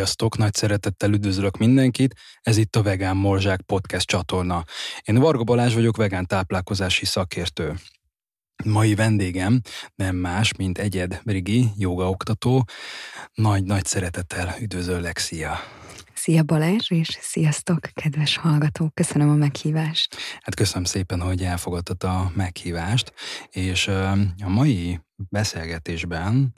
Sziasztok, nagy szeretettel üdvözlök mindenkit, ez itt a Vegán Morzsák podcast csatorna. Én Varga Balázs vagyok, vegán táplálkozási szakértő. Mai vendégem nem más, mint Egyed Brigi, jogaoktató. Nagy-nagy szeretettel üdvözöllek, szia! Szia Balázs, és sziasztok, kedves hallgatók! Köszönöm a meghívást. Hát köszönöm szépen, hogy elfogadtad a meghívást, és a mai beszélgetésben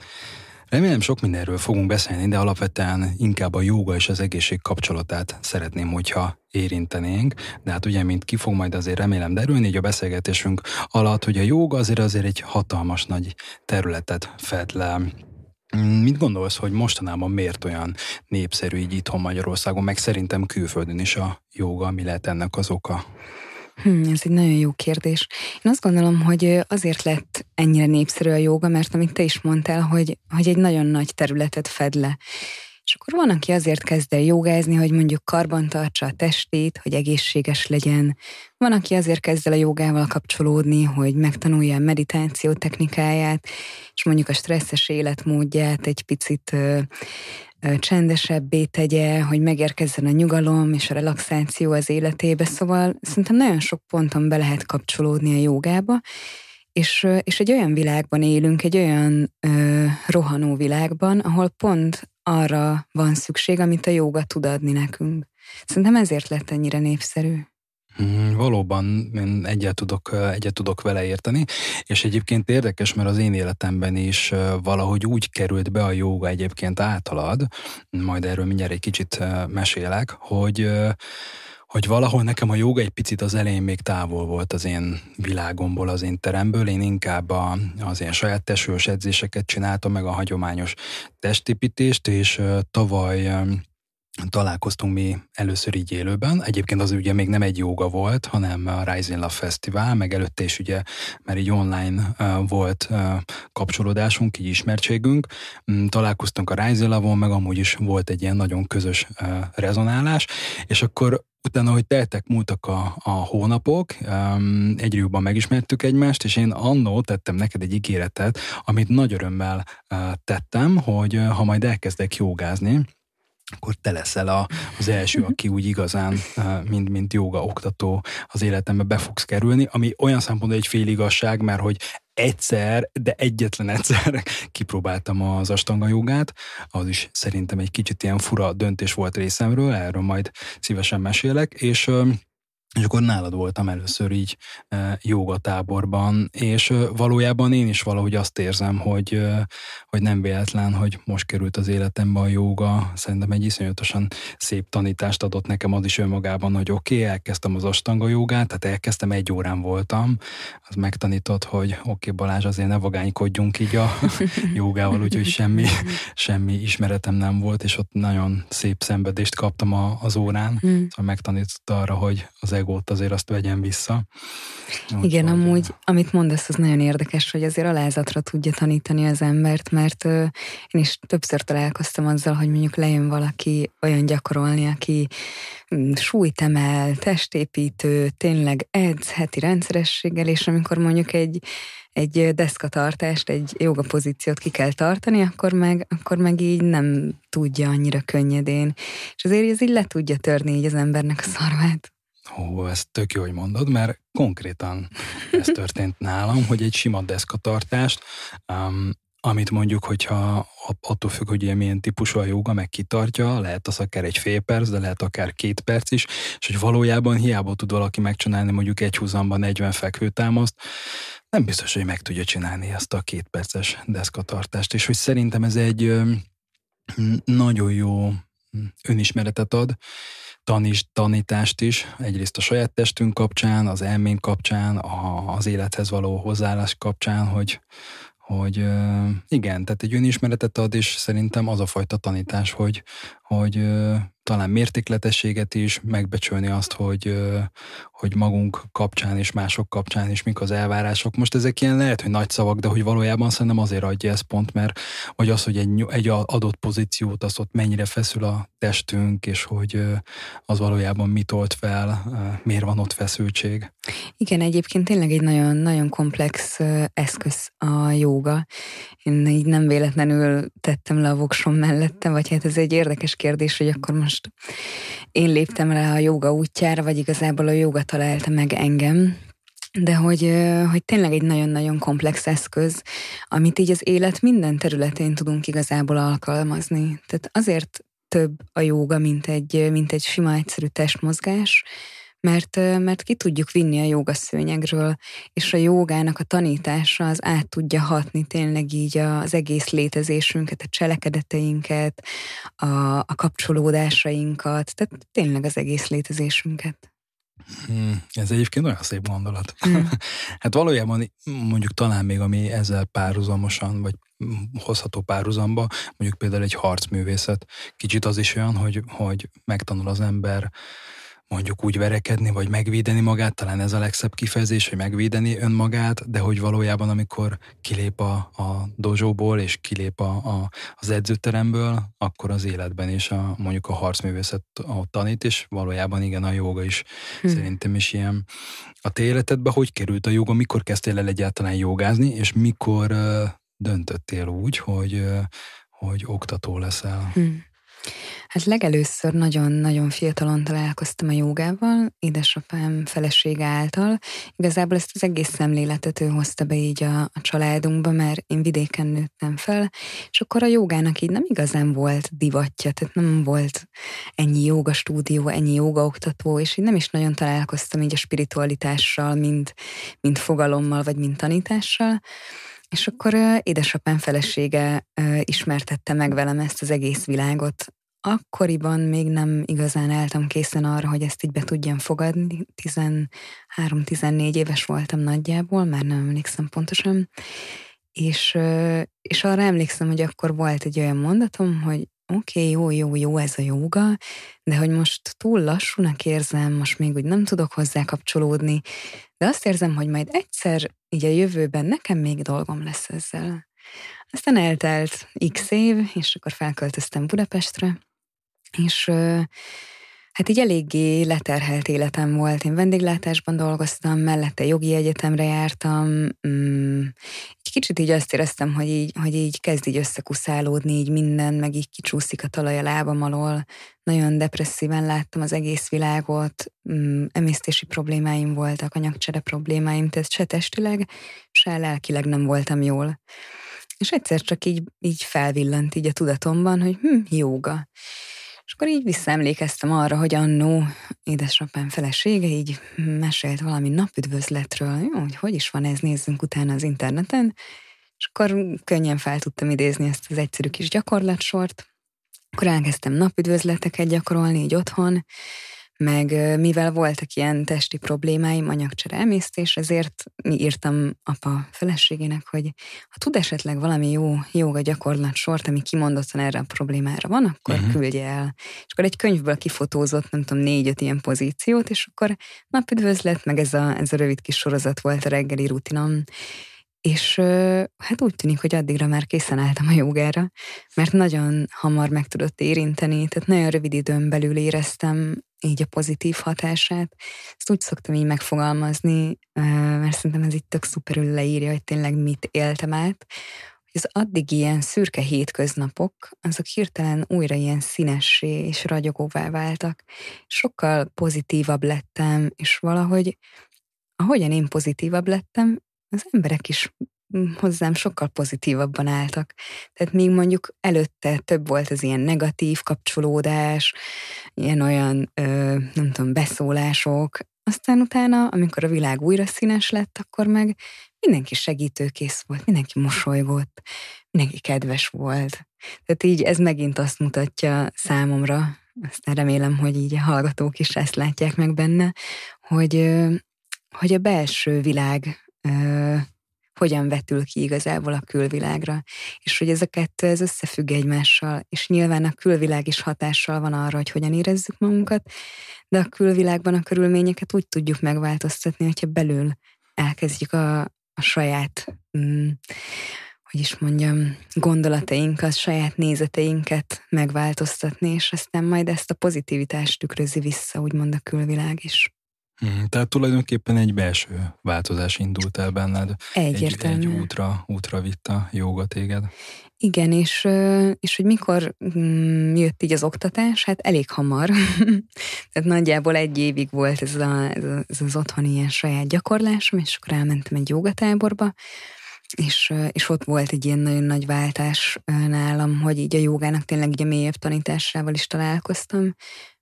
Remélem sok mindenről fogunk beszélni, de alapvetően inkább a jóga és az egészség kapcsolatát szeretném, hogyha érintenénk, de hát ugye, mint ki fog majd azért remélem derülni így a beszélgetésünk alatt, hogy a jóga azért azért egy hatalmas nagy területet fed le. Mit gondolsz, hogy mostanában miért olyan népszerű így itthon Magyarországon, meg szerintem külföldön is a jóga, mi lehet ennek az oka? Hmm, ez egy nagyon jó kérdés. Én azt gondolom, hogy azért lett ennyire népszerű a jóga, mert amit te is mondtál, hogy, hogy egy nagyon nagy területet fed le. És akkor van, aki azért kezd el jogázni, hogy mondjuk karbantartsa a testét, hogy egészséges legyen. Van, aki azért kezd el a jogával kapcsolódni, hogy megtanulja a meditáció technikáját, és mondjuk a stresszes életmódját egy picit csendesebbé tegye, hogy megérkezzen a nyugalom és a relaxáció az életébe, szóval szerintem nagyon sok ponton be lehet kapcsolódni a jogába, és, és egy olyan világban élünk, egy olyan ö, rohanó világban, ahol pont arra van szükség, amit a joga tud adni nekünk. Szerintem ezért lett ennyire népszerű. Mm, valóban én egyet tudok, egyet tudok vele érteni, és egyébként érdekes, mert az én életemben is valahogy úgy került be a jóga egyébként általad, majd erről mindjárt egy kicsit mesélek, hogy hogy valahol nekem a joga egy picit az elején még távol volt az én világomból, az én teremből. Én inkább a, az én saját testős edzéseket csináltam, meg a hagyományos testépítést, és tavaly találkoztunk mi először így élőben. Egyébként az ugye még nem egy joga volt, hanem a Rising Love Festival, meg előtte is ugye már így online volt kapcsolódásunk, így ismertségünk. Um, találkoztunk a Rising Love-on, meg amúgy is volt egy ilyen nagyon közös rezonálás, és akkor utána, hogy teltek, múltak a, a hónapok, um, egyre jobban megismertük egymást, és én annó tettem neked egy ígéretet, amit nagy örömmel tettem, hogy ha majd elkezdek jogázni, akkor te leszel a, az első, mhm. aki úgy igazán, mint, mint joga oktató az életembe be fogsz kerülni, ami olyan szempontból egy fél igazság, mert hogy egyszer, de egyetlen egyszer kipróbáltam az astanga jogát, az is szerintem egy kicsit ilyen fura döntés volt részemről, erről majd szívesen mesélek, és és akkor nálad voltam először így joga táborban, és valójában én is valahogy azt érzem, hogy, hogy nem véletlen, hogy most került az életembe a joga. Szerintem egy iszonyatosan szép tanítást adott nekem az is önmagában, hogy oké, okay, elkezdtem az astanga jogát, tehát elkezdtem, egy órán voltam, az megtanított, hogy oké, okay, Balázs, azért ne vagánykodjunk így a jogával, úgyhogy semmi, semmi ismeretem nem volt, és ott nagyon szép szenvedést kaptam a, az órán, mm. szóval megtanított arra, hogy az egót azért azt vegyen vissza. Úgy Igen, vagy, amúgy, amit mondasz, az nagyon érdekes, hogy azért alázatra tudja tanítani az embert, mert uh, én is többször találkoztam azzal, hogy mondjuk lejön valaki olyan gyakorolni, aki um, súlyt emel, testépítő, tényleg edz heti rendszerességgel, és amikor mondjuk egy egy deszkatartást, egy joga pozíciót ki kell tartani, akkor meg, akkor meg így nem tudja annyira könnyedén. És azért ez így le tudja törni így az embernek a szarvát. Ó, ez tök jó, hogy mondod, mert konkrétan ez történt nálam, hogy egy sima deszkatartást, um, amit mondjuk, hogyha attól függ, hogy ilyen milyen típusú a joga, meg kitartja, lehet az akár egy fél perc, de lehet akár két perc is, és hogy valójában hiába tud valaki megcsinálni mondjuk egy húzamban 40 fekvőtámaszt, nem biztos, hogy meg tudja csinálni ezt a két perces deszkatartást, és hogy szerintem ez egy nagyon jó önismeretet ad, tanis, tanítást is, egyrészt a saját testünk kapcsán, az elménk kapcsán, a, az élethez való hozzáállás kapcsán, hogy, hogy igen, tehát egy önismeretet ad, és szerintem az a fajta tanítás, hogy, hogy talán mértékletességet is, megbecsülni azt, hogy, hogy magunk kapcsán és mások kapcsán is mik az elvárások. Most ezek ilyen lehet, hogy nagy szavak, de hogy valójában szerintem azért adja ezt pont, mert vagy az, hogy egy, egy adott pozíciót, azt ott mennyire feszül a testünk, és hogy az valójában mit olt fel, miért van ott feszültség. Igen, egyébként tényleg egy nagyon, nagyon komplex eszköz a jóga. Én így nem véletlenül tettem le a voksom mellette, vagy hát ez egy érdekes kérdés, hogy akkor most én léptem rá a jóga útjára, vagy igazából a jóga találta meg engem, de hogy, hogy tényleg egy nagyon-nagyon komplex eszköz, amit így az élet minden területén tudunk igazából alkalmazni. Tehát azért több a jóga, mint egy, mint egy sima, egyszerű testmozgás, mert, mert ki tudjuk vinni a joga szőnyegről, és a jogának a tanítása az át tudja hatni tényleg így az egész létezésünket, a cselekedeteinket, a, a kapcsolódásainkat, tehát tényleg az egész létezésünket. Hmm, ez egyébként olyan szép gondolat. Hmm. hát valójában mondjuk talán még ami ezzel párhuzamosan, vagy hozható párhuzamba, mondjuk például egy harcművészet. Kicsit az is olyan, hogy, hogy megtanul az ember mondjuk úgy verekedni, vagy megvédeni magát, talán ez a legszebb kifejezés, hogy megvédeni önmagát, de hogy valójában amikor kilép a, a dozsóból, és kilép a, a, az edzőteremből, akkor az életben is a, mondjuk a harcművészet ott tanít, és valójában igen, a joga is hm. szerintem is ilyen. A te életedbe hogy került a joga, mikor kezdtél el egyáltalán jogázni, és mikor uh, döntöttél úgy, hogy, uh, hogy oktató leszel? Hm. Hát legelőször nagyon-nagyon fiatalon találkoztam a jogával, édesapám felesége által. Igazából ezt az egész szemléletet ő hozta be így a, a családunkba, mert én vidéken nőttem fel, és akkor a jogának így nem igazán volt divatja, tehát nem volt ennyi joga stúdió, ennyi joga oktató, és így nem is nagyon találkoztam így a spiritualitással, mint, mint fogalommal, vagy mint tanítással. És akkor uh, édesapám felesége ismertette meg velem ezt az egész világot, akkoriban még nem igazán álltam készen arra, hogy ezt így be tudjam fogadni. 13-14 éves voltam nagyjából, már nem emlékszem pontosan. És, és arra emlékszem, hogy akkor volt egy olyan mondatom, hogy oké, okay, jó, jó, jó ez a jóga, de hogy most túl lassúnak érzem, most még úgy nem tudok hozzá kapcsolódni, de azt érzem, hogy majd egyszer így a jövőben nekem még dolgom lesz ezzel. Aztán eltelt x év, és akkor felköltöztem Budapestre, és hát így eléggé leterhelt életem volt. Én vendéglátásban dolgoztam, mellette jogi egyetemre jártam. Mm, egy kicsit így azt éreztem, hogy így, hogy így kezd így összekuszálódni így minden, meg így kicsúszik a talaj a lábam alól. Nagyon depresszíven láttam az egész világot, mm, emésztési problémáim voltak, anyagcsere problémáim, tehát se testileg, se lelkileg nem voltam jól. És egyszer csak így, így felvillant így a tudatomban, hogy hm, jóga. És akkor így visszaemlékeztem arra, hogy annó édesapám felesége így mesélt valami napüdvözletről, jó, hogy hogy is van ez, nézzünk utána az interneten, és akkor könnyen fel tudtam idézni ezt az egyszerű kis gyakorlatsort. Akkor elkezdtem napüdvözleteket gyakorolni így otthon, meg mivel voltak ilyen testi problémáim, anyagcsere emésztés, ezért mi írtam apa feleségének, hogy ha tud esetleg valami jó joga gyakorlat sort, ami kimondottan erre a problémára van, akkor uh-huh. küldje el. És akkor egy könyvből kifotózott, nem tudom, négy-öt ilyen pozíciót, és akkor napüdvözlet, meg ez a, ez a rövid kis sorozat volt a reggeli rutinom. És hát úgy tűnik, hogy addigra már készen álltam a jogára, mert nagyon hamar meg tudott érinteni, tehát nagyon rövid időn belül éreztem így a pozitív hatását. Ezt úgy szoktam így megfogalmazni, mert szerintem ez itt tök szuperül leírja, hogy tényleg mit éltem át, hogy az addig ilyen szürke hétköznapok, azok hirtelen újra ilyen színessé és ragyogóvá váltak. Sokkal pozitívabb lettem, és valahogy ahogyan én pozitívabb lettem, az emberek is hozzám sokkal pozitívabban álltak. Tehát még mondjuk előtte több volt az ilyen negatív kapcsolódás, ilyen olyan, ö, nem tudom, beszólások, aztán utána, amikor a világ újra színes lett, akkor meg mindenki segítőkész volt, mindenki mosolygott, mindenki kedves volt. Tehát így ez megint azt mutatja számomra, aztán remélem, hogy így a hallgatók is ezt látják meg benne, hogy, hogy a belső világ hogyan vetül ki igazából a külvilágra. És hogy ez a kettő, ez összefügg egymással, és nyilván a külvilág is hatással van arra, hogy hogyan érezzük magunkat, de a külvilágban a körülményeket úgy tudjuk megváltoztatni, hogyha belül elkezdjük a, a saját mm, hogy is mondjam, gondolatainkat, saját nézeteinket megváltoztatni, és aztán majd ezt a pozitivitást tükrözi vissza, úgymond a külvilág is. Hmm, tehát tulajdonképpen egy belső változás indult el benned. Egyértelmű. Egy, egy útra, útra vitt a joga téged. Igen, és, és hogy mikor mm, jött így az oktatás, hát elég hamar. Tehát nagyjából egy évig volt ez, a, ez az otthoni ilyen saját gyakorlásom, és akkor elmentem egy jogatáborba, és, és ott volt egy ilyen nagyon nagy váltás nálam, hogy így a jogának tényleg így a mélyebb tanításával is találkoztam,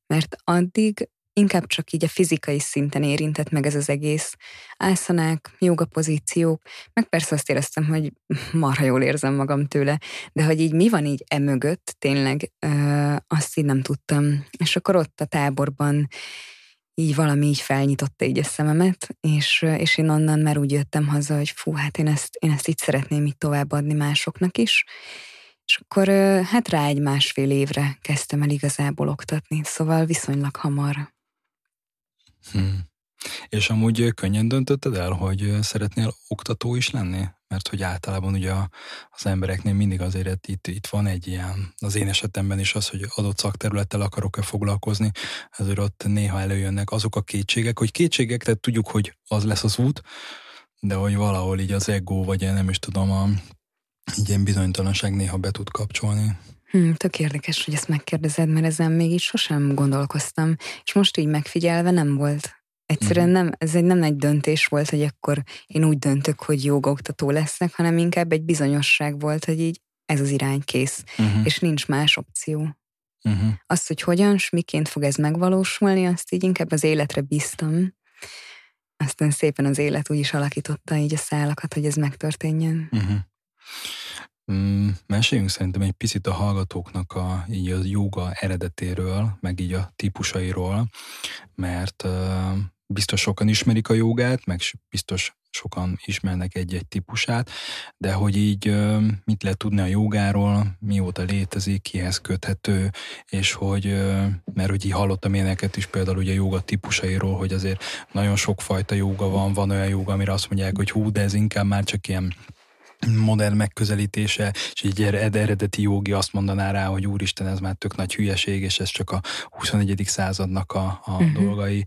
mert addig inkább csak így a fizikai szinten érintett meg ez az egész ászanák, joga pozíciók, meg persze azt éreztem, hogy marha jól érzem magam tőle, de hogy így mi van így emögött, tényleg azt így nem tudtam. És akkor ott a táborban így valami így felnyitotta így a szememet, és, és én onnan már úgy jöttem haza, hogy fú, hát én ezt, én ezt így szeretném így továbbadni másoknak is. És akkor hát rá egy másfél évre kezdtem el igazából oktatni, szóval viszonylag hamar. Hmm. És amúgy könnyen döntötted el, hogy szeretnél oktató is lenni? Mert hogy általában ugye az embereknél mindig azért itt, itt van egy ilyen, az én esetemben is az, hogy adott szakterülettel akarok-e foglalkozni, ezért ott néha előjönnek azok a kétségek, hogy kétségek, tehát tudjuk, hogy az lesz az út, de hogy valahol így az ego, vagy én nem is tudom, a, így ilyen bizonytalanság néha be tud kapcsolni. Hmm, tök érdekes, hogy ezt megkérdezed, mert ezen még így sosem gondolkoztam, és most így megfigyelve nem volt. Egyszerűen mhm. nem, ez egy nem egy döntés volt, hogy akkor én úgy döntök, hogy jogaoktató leszek, hanem inkább egy bizonyosság volt, hogy így ez az irány kész, uh-huh. és nincs más opció. Uh-huh. Azt, hogy hogyan, s miként fog ez megvalósulni, azt így inkább az életre bíztam. Aztán szépen az élet úgy is alakította így a szálakat, hogy ez megtörténjen. Uh-huh. Mm, meséljünk szerintem egy picit a hallgatóknak a, így a joga eredetéről, meg így a típusairól, mert uh, biztos sokan ismerik a jogát, meg biztos sokan ismernek egy-egy típusát, de hogy így mit lehet tudni a jogáról, mióta létezik, kihez köthető, és hogy, mert hogy így hallottam éneket is például ugye joga típusairól, hogy azért nagyon sokfajta joga van, van olyan joga, amire azt mondják, hogy hú, de ez inkább már csak ilyen modern megközelítése, és egy eredeti jogi azt mondaná rá, hogy úristen, ez már tök nagy hülyeség, és ez csak a 21. századnak a, a uh-huh. dolgai.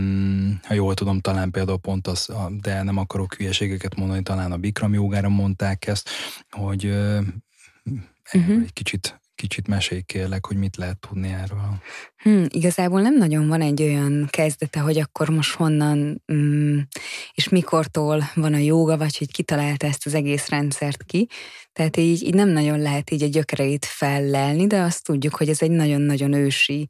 Mm, ha jól tudom, talán például pont az, de nem akarok hülyeségeket mondani, talán a Bikram jogára mondták ezt, hogy uh-huh. egy kicsit kicsit mesélj kérlek, hogy mit lehet tudni erről. Hmm, igazából nem nagyon van egy olyan kezdete, hogy akkor most honnan mm, és mikortól van a jóga, vagy hogy kitalálta ezt az egész rendszert ki. Tehát így, így nem nagyon lehet így a gyökereit fellelni, de azt tudjuk, hogy ez egy nagyon-nagyon ősi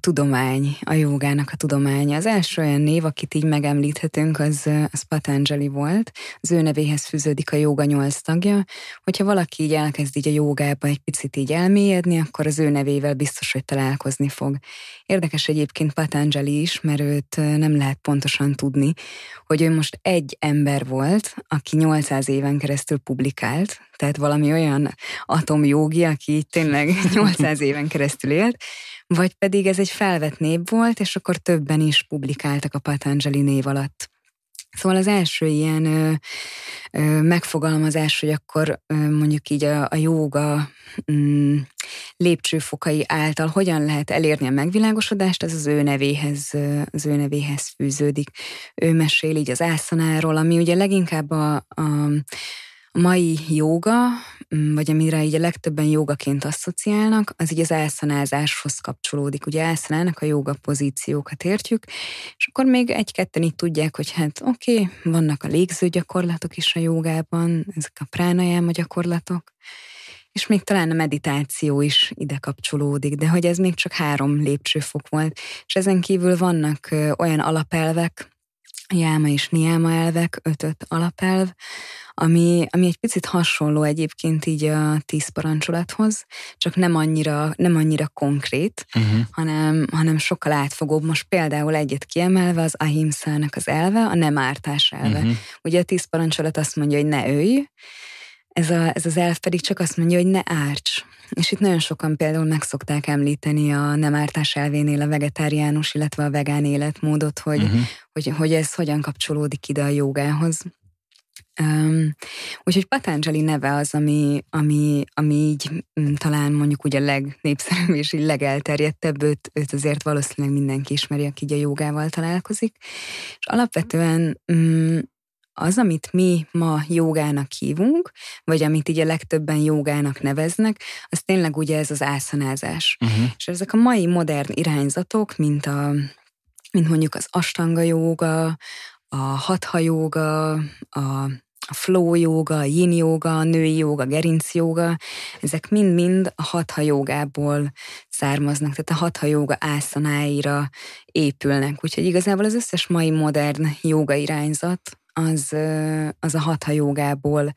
tudomány, a jogának a tudománya. Az első olyan név, akit így megemlíthetünk, az, az Patanjali volt. Az ő nevéhez fűződik a joga nyolc tagja. Hogyha valaki így elkezd így a jogába egy picit így elmélyedni, akkor az ő nevével biztos, hogy találkozni fog. Érdekes egyébként Patanjali is, mert őt nem lehet pontosan tudni, hogy ő most egy ember volt, aki 800 éven keresztül publikált, tehát valami olyan atomjogi, aki tényleg 800 éven keresztül élt, vagy pedig ez egy felvett név volt, és akkor többen is publikáltak a Patanjali név alatt. Szóval az első ilyen ö, ö, megfogalmazás, hogy akkor ö, mondjuk így a, a jóga mm, lépcsőfokai által hogyan lehet elérni a megvilágosodást, ez az ő nevéhez, az ő nevéhez fűződik. Ő mesél így az ászanáról, ami ugye leginkább a, a a mai jóga, mm, vagy amire így a legtöbben jogaként asszociálnak, az így az elszanázáshoz kapcsolódik. Ugye elszanának a joga pozíciókat értjük, és akkor még egy-ketten itt tudják, hogy hát oké, okay, vannak a légző gyakorlatok is a jogában, ezek a pránajáma gyakorlatok, és még talán a meditáció is ide kapcsolódik, de hogy ez még csak három lépcsőfok volt. És ezen kívül vannak olyan alapelvek, jáma és niáma elvek, ötöt alapelv, ami, ami egy picit hasonló egyébként így a tíz parancsolathoz, csak nem annyira, nem annyira konkrét, uh-huh. hanem, hanem sokkal átfogóbb. Most például egyet kiemelve az ahimszának az elve, a nem ártás elve. Uh-huh. Ugye a tíz parancsolat azt mondja, hogy ne ölj, ez, a, ez az elv pedig csak azt mondja, hogy ne árts. És itt nagyon sokan például meg szokták említeni a nem ártás elvénél a vegetáriánus, illetve a vegán életmódot, hogy, uh-huh. hogy, hogy ez hogyan kapcsolódik ide a jogához. Um, úgyhogy Patanjali neve az, ami, ami, ami így m, talán mondjuk úgy a legnépszerűbb és így legelterjedtebb, őt, őt azért valószínűleg mindenki ismeri, aki így a jogával találkozik. És alapvetően m, az, amit mi ma jogának hívunk, vagy amit így a legtöbben jogának neveznek, az tényleg ugye ez az ászanázás. Uh-huh. És ezek a mai modern irányzatok, mint a mint mondjuk az astanga joga, a hatha joga, a a flow joga, a yin joga, a női joga, a gerinc joga, ezek mind-mind a hatha jogából származnak, tehát a hatha joga ászanáira épülnek. Úgyhogy igazából az összes mai modern joga irányzat az, az a hatha jogából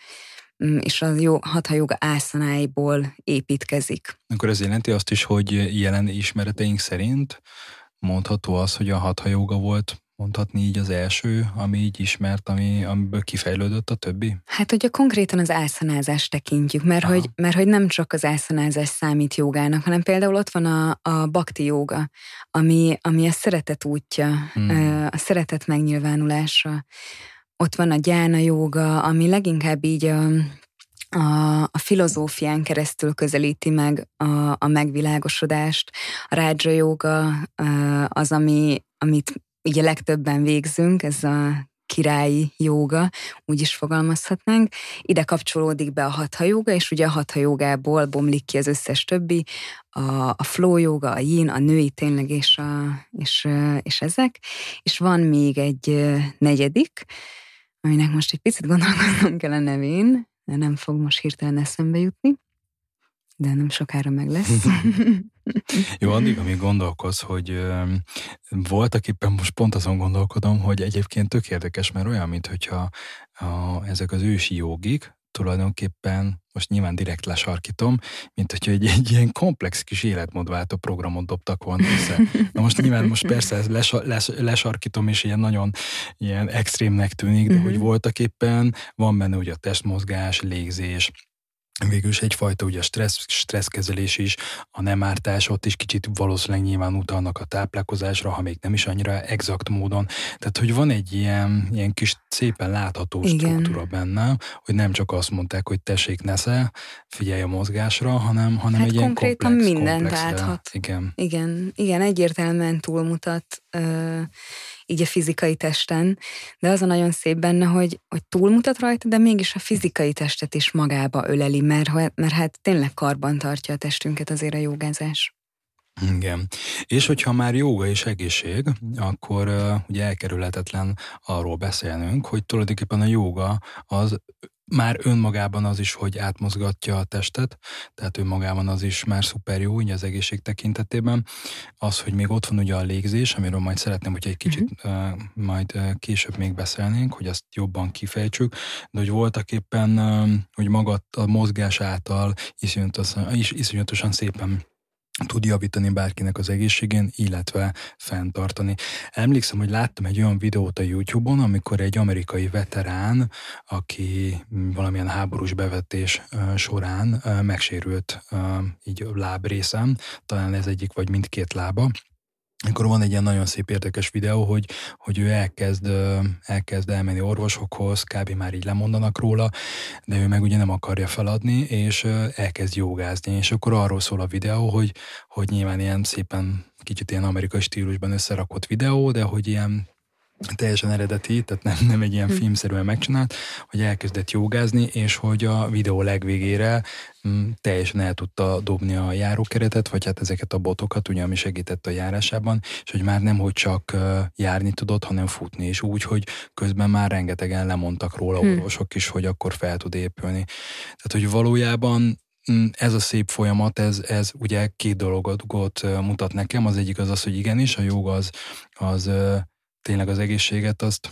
mm, és a hatha joga ászanáiból építkezik. Akkor ez jelenti azt is, hogy jelen ismereteink szerint mondható az, hogy a hatha joga volt mondhatni így az első, ami így ismert, ami, amiből kifejlődött a többi? Hát, hogyha konkrétan az álszanázást tekintjük, mert hogy, mert hogy nem csak az álszanázás számít jogának, hanem például ott van a, a bakti joga, ami, ami a szeretet útja, hmm. a szeretet megnyilvánulása. Ott van a gyána joga, ami leginkább így a, a, a filozófián keresztül közelíti meg a, a megvilágosodást. A rádzsa joga az, ami, amit ugye legtöbben végzünk, ez a királyi jóga, úgy is fogalmazhatnánk. Ide kapcsolódik be a hatha jóga, és ugye a hatha jogából bomlik ki az összes többi, a, a flow jóga, a yin, a női tényleg, és, a, és, és ezek. És van még egy negyedik, aminek most egy picit gondolkoznom kell a nevén, de nem fog most hirtelen eszembe jutni de nem sokára meg lesz. Jó, addig, amíg gondolkoz, hogy voltak éppen most pont azon gondolkodom, hogy egyébként tök érdekes, mert olyan, mint hogyha a, ezek az ősi jogik, tulajdonképpen most nyilván direkt lesarkítom, mint hogyha egy, egy ilyen komplex kis életmódváltó programot dobtak volna össze. Na most nyilván most persze ezt les, les, lesarkítom, és ilyen nagyon ilyen extrémnek tűnik, de uh-huh. hogy voltak éppen, van benne ugye a testmozgás, légzés, végül is egyfajta ugye stressz, stresszkezelés is, a nem ártás ott is kicsit valószínűleg nyilván utalnak a táplálkozásra, ha még nem is annyira exakt módon. Tehát, hogy van egy ilyen, ilyen kis szépen látható Igen. struktúra benne, hogy nem csak azt mondták, hogy tessék nesze, figyelj a mozgásra, hanem, hanem hát egy ilyen komplex, mindent komplex, áthat. Igen. Igen, igen, egyértelműen túlmutat így a fizikai testen, de az a nagyon szép benne, hogy, hogy túlmutat rajta, de mégis a fizikai testet is magába öleli, mert, mert hát tényleg karban tartja a testünket azért a jogázás. Igen. És hogyha már joga és egészség, akkor uh, ugye elkerülhetetlen arról beszélnünk, hogy tulajdonképpen a joga az már önmagában az is, hogy átmozgatja a testet, tehát önmagában az is már szuper jó, így az egészség tekintetében. Az, hogy még ott van ugye a légzés, amiről majd szeretném, hogy egy kicsit uh-huh. uh, majd uh, később még beszélnénk, hogy azt jobban kifejtsük, de hogy voltak éppen, uh, hogy maga a mozgás által iszonyatosan, is, iszonyatosan szépen tud javítani bárkinek az egészségén, illetve fenntartani. Emlékszem, hogy láttam egy olyan videót a YouTube-on, amikor egy amerikai veterán, aki valamilyen háborús bevetés során megsérült így lábrészen, talán ez egyik vagy mindkét lába, akkor van egy ilyen nagyon szép érdekes videó, hogy, hogy ő elkezd, elkezd elmenni orvosokhoz, kb. már így lemondanak róla, de ő meg ugye nem akarja feladni, és elkezd jogázni, és akkor arról szól a videó, hogy, hogy nyilván ilyen szépen kicsit ilyen amerikai stílusban összerakott videó, de hogy ilyen teljesen eredeti, tehát nem, nem egy ilyen hm. filmszerűen megcsinált, hogy elkezdett jogázni, és hogy a videó legvégére m, mm, teljesen el tudta dobni a járókeretet, vagy hát ezeket a botokat, ugye, ami segített a járásában, és hogy már nem, hogy csak járni tudott, hanem futni, és úgy, hogy közben már rengetegen lemondtak róla hmm. orvosok is, hogy akkor fel tud épülni. Tehát, hogy valójában mm, ez a szép folyamat, ez, ez ugye két dologot mutat nekem. Az egyik az az, hogy igenis, a joga az, az tényleg az egészséget azt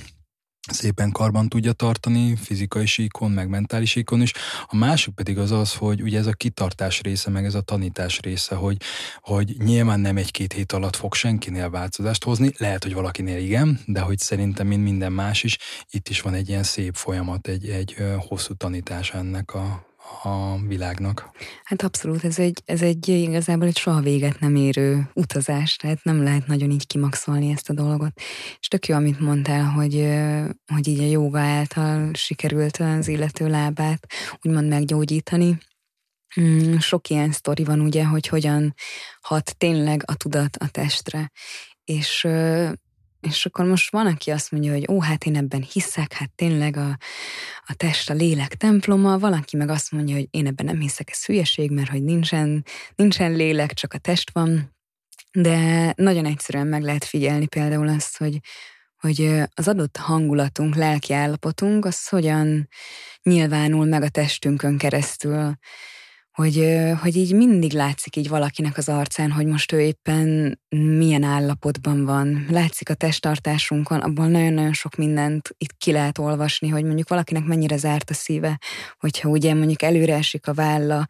szépen karban tudja tartani, fizikai síkon, meg mentális síkon is. A másik pedig az az, hogy ugye ez a kitartás része, meg ez a tanítás része, hogy, hogy nyilván nem egy-két hét alatt fog senkinél változást hozni, lehet, hogy valakinél igen, de hogy szerintem, mint minden más is, itt is van egy ilyen szép folyamat, egy, egy hosszú tanítás ennek a, a világnak. Hát abszolút, ez egy, ez egy igazából egy soha véget nem érő utazás, tehát nem lehet nagyon így kimaxolni ezt a dolgot. És tök jó, amit mondtál, hogy, hogy így a joga által sikerült az illető lábát úgymond meggyógyítani. Mm, sok ilyen sztori van ugye, hogy hogyan hat tényleg a tudat a testre. És és akkor most van, aki azt mondja, hogy ó, hát én ebben hiszek, hát tényleg a, a test a lélek temploma, valaki meg azt mondja, hogy én ebben nem hiszek, ez hülyeség, mert hogy nincsen, nincsen lélek, csak a test van. De nagyon egyszerűen meg lehet figyelni például azt, hogy, hogy az adott hangulatunk, lelki állapotunk, az hogyan nyilvánul meg a testünkön keresztül hogy, hogy így mindig látszik így valakinek az arcán, hogy most ő éppen milyen állapotban van. Látszik a testtartásunkon, abból nagyon-nagyon sok mindent itt ki lehet olvasni, hogy mondjuk valakinek mennyire zárt a szíve, hogyha ugye mondjuk előre esik a válla,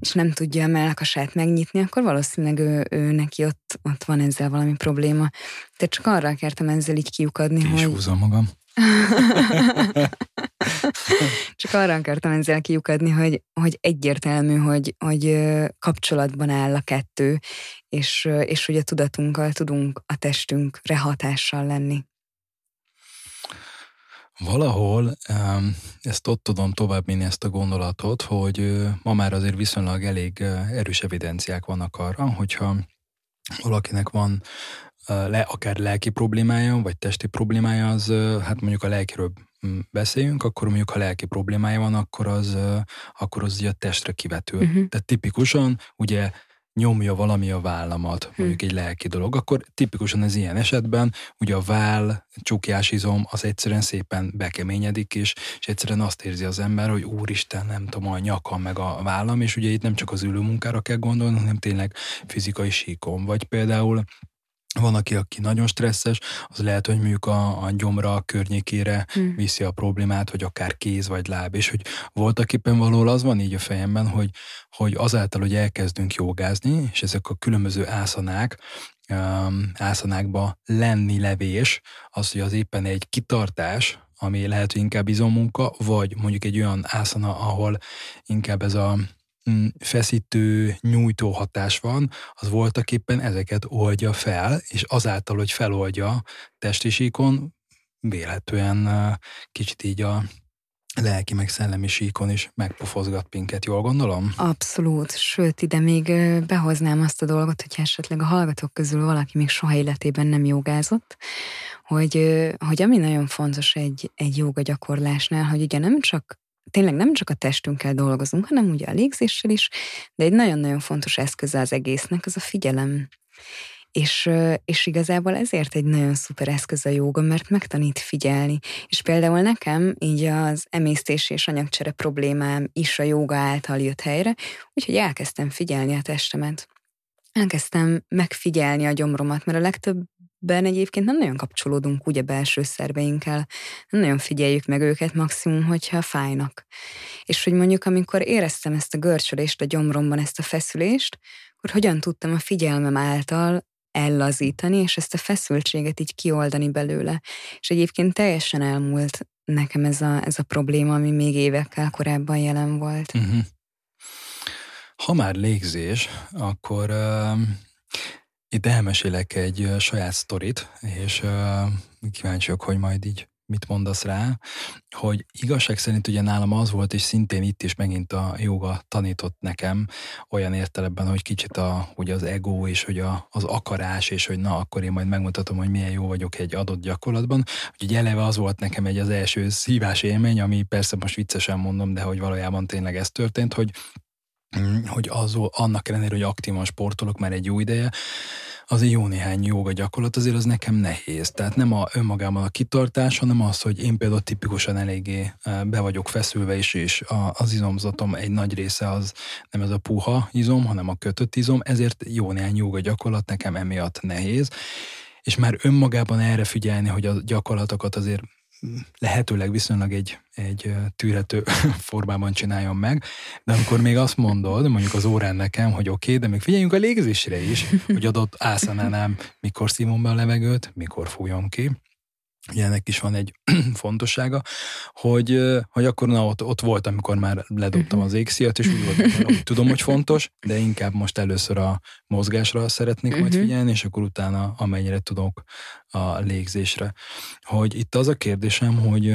és nem tudja a melkasát megnyitni, akkor valószínűleg ő, ő neki ott, ott van ezzel valami probléma. Tehát csak arra akartam ezzel így kiukadni, Ki hogy... húzom magam. Csak arra akartam ezzel kiukadni, hogy, hogy egyértelmű, hogy, hogy kapcsolatban áll a kettő, és, és hogy a tudatunkkal tudunk a testünkre hatással lenni. Valahol ezt ott tudom tovább vinni ezt a gondolatot, hogy ma már azért viszonylag elég erős evidenciák vannak arra, hogyha valakinek van le, akár lelki problémája, vagy testi problémája, az hát mondjuk a lelkiről mm, beszéljünk, akkor mondjuk ha lelki problémája van, akkor az, akkor az ugye a testre kivetül. Uh-huh. Tehát tipikusan ugye nyomja valami a vállamat, hm. mondjuk egy lelki dolog, akkor tipikusan ez ilyen esetben, ugye a váll, csukjás izom, az egyszerűen szépen bekeményedik, és, és egyszerűen azt érzi az ember, hogy úristen, nem tudom, a nyakam meg a vállam, és ugye itt nem csak az ülő munkára kell gondolni, hanem tényleg fizikai síkon. Vagy például van, aki, aki nagyon stresszes, az lehet, hogy mondjuk a, a gyomra, a környékére hmm. viszi a problémát, hogy akár kéz vagy láb, és hogy voltak éppen valahol az van így a fejemben, hogy, hogy azáltal, hogy elkezdünk jogázni, és ezek a különböző ászanák, um, ászanákba lenni levés, az, hogy az éppen egy kitartás, ami lehet, hogy inkább izomunka, vagy mondjuk egy olyan ászana, ahol inkább ez a feszítő, nyújtó hatás van, az voltak éppen ezeket oldja fel, és azáltal, hogy feloldja testi síkon, vélhetően kicsit így a lelki meg szellemi síkon is megpofozgat minket, jól gondolom? Abszolút, sőt, ide még behoznám azt a dolgot, hogy esetleg a hallgatók közül valaki még soha életében nem jogázott, hogy, hogy ami nagyon fontos egy, egy joga gyakorlásnál, hogy ugye nem csak tényleg nem csak a testünkkel dolgozunk, hanem ugye a légzéssel is, de egy nagyon-nagyon fontos eszköze az egésznek az a figyelem. És, és igazából ezért egy nagyon szuper eszköz a jóga, mert megtanít figyelni. És például nekem így az emésztés és anyagcsere problémám is a jóga által jött helyre, úgyhogy elkezdtem figyelni a testemet. Elkezdtem megfigyelni a gyomromat, mert a legtöbb ben egyébként nem nagyon kapcsolódunk úgy a belső szerveinkkel, nem nagyon figyeljük meg őket maximum, hogyha fájnak. És hogy mondjuk, amikor éreztem ezt a görcsölést a gyomromban, ezt a feszülést, akkor hogyan tudtam a figyelmem által ellazítani, és ezt a feszültséget így kioldani belőle. És egyébként teljesen elmúlt nekem ez a, ez a probléma, ami még évekkel korábban jelen volt. Uh-huh. Ha már légzés, akkor uh, itt elmesélek egy saját sztorit, és kíváncsiak, hogy majd így mit mondasz rá, hogy igazság szerint ugye nálam az volt, és szintén itt is megint a joga tanított nekem olyan értelemben, hogy kicsit a, ugye az ego és hogy a, az akarás, és hogy na, akkor én majd megmutatom, hogy milyen jó vagyok egy adott gyakorlatban. Úgyhogy eleve az volt nekem egy az első szívás élmény, ami persze most viccesen mondom, de hogy valójában tényleg ez történt, hogy Mm, hogy az, annak ellenére, hogy aktívan sportolok már egy jó ideje, az jó néhány joga gyakorlat, azért az nekem nehéz. Tehát nem a önmagában a kitartás, hanem az, hogy én például tipikusan eléggé e, be vagyok feszülve is, és az izomzatom egy nagy része az nem ez a puha izom, hanem a kötött izom, ezért jó néhány joga gyakorlat nekem emiatt nehéz. és már önmagában erre figyelni, hogy a gyakorlatokat azért lehetőleg viszonylag egy, egy tűrhető formában csináljon meg, de amikor még azt mondod, mondjuk az órán nekem, hogy oké, okay, de még figyeljünk a légzésre is, hogy adott ászanánál mikor szívom be a levegőt, mikor fújom ki, ennek is van egy fontossága, hogy, hogy akkor na, ott, ott volt, amikor már ledobtam az égszíjat, és úgy volt, hogy tudom, hogy fontos, de inkább most először a mozgásra szeretnék majd mhm. figyelni, és akkor utána amennyire tudok a légzésre. Hogy itt az a kérdésem, hogy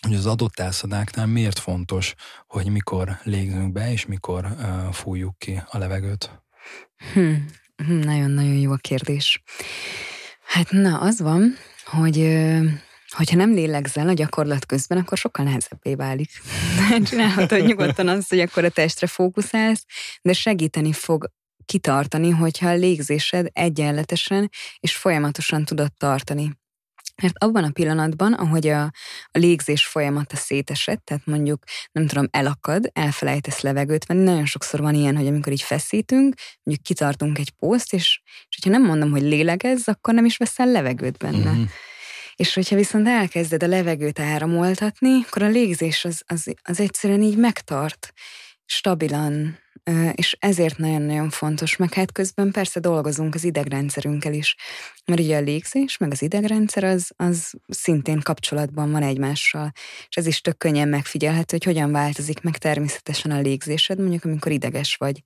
hogy az adott elszadáknál miért fontos, hogy mikor légzünk be, és mikor uh, fújjuk ki a levegőt? Hm, hm, nagyon-nagyon jó a kérdés. Hát na, az van, hogy hogyha nem lélegzel a gyakorlat közben, akkor sokkal nehezebbé válik. Csinálhatod nyugodtan azt, hogy akkor a testre fókuszálsz, de segíteni fog kitartani, hogyha a légzésed egyenletesen és folyamatosan tudod tartani. Mert abban a pillanatban, ahogy a, a légzés folyamata szétesett, tehát mondjuk, nem tudom, elakad, elfelejtesz levegőt venni, nagyon sokszor van ilyen, hogy amikor így feszítünk, mondjuk kitartunk egy pószt, és, és hogyha nem mondom, hogy lélegezz, akkor nem is veszel levegőt benne. Mm-hmm. És hogyha viszont elkezded a levegőt áramoltatni, akkor a légzés az, az, az egyszerűen így megtart, stabilan, és ezért nagyon-nagyon fontos, meg hát közben persze dolgozunk az idegrendszerünkkel is, mert ugye a légzés, meg az idegrendszer az, az szintén kapcsolatban van egymással, és ez is tök könnyen megfigyelhető, hogy hogyan változik meg természetesen a légzésed, mondjuk amikor ideges vagy,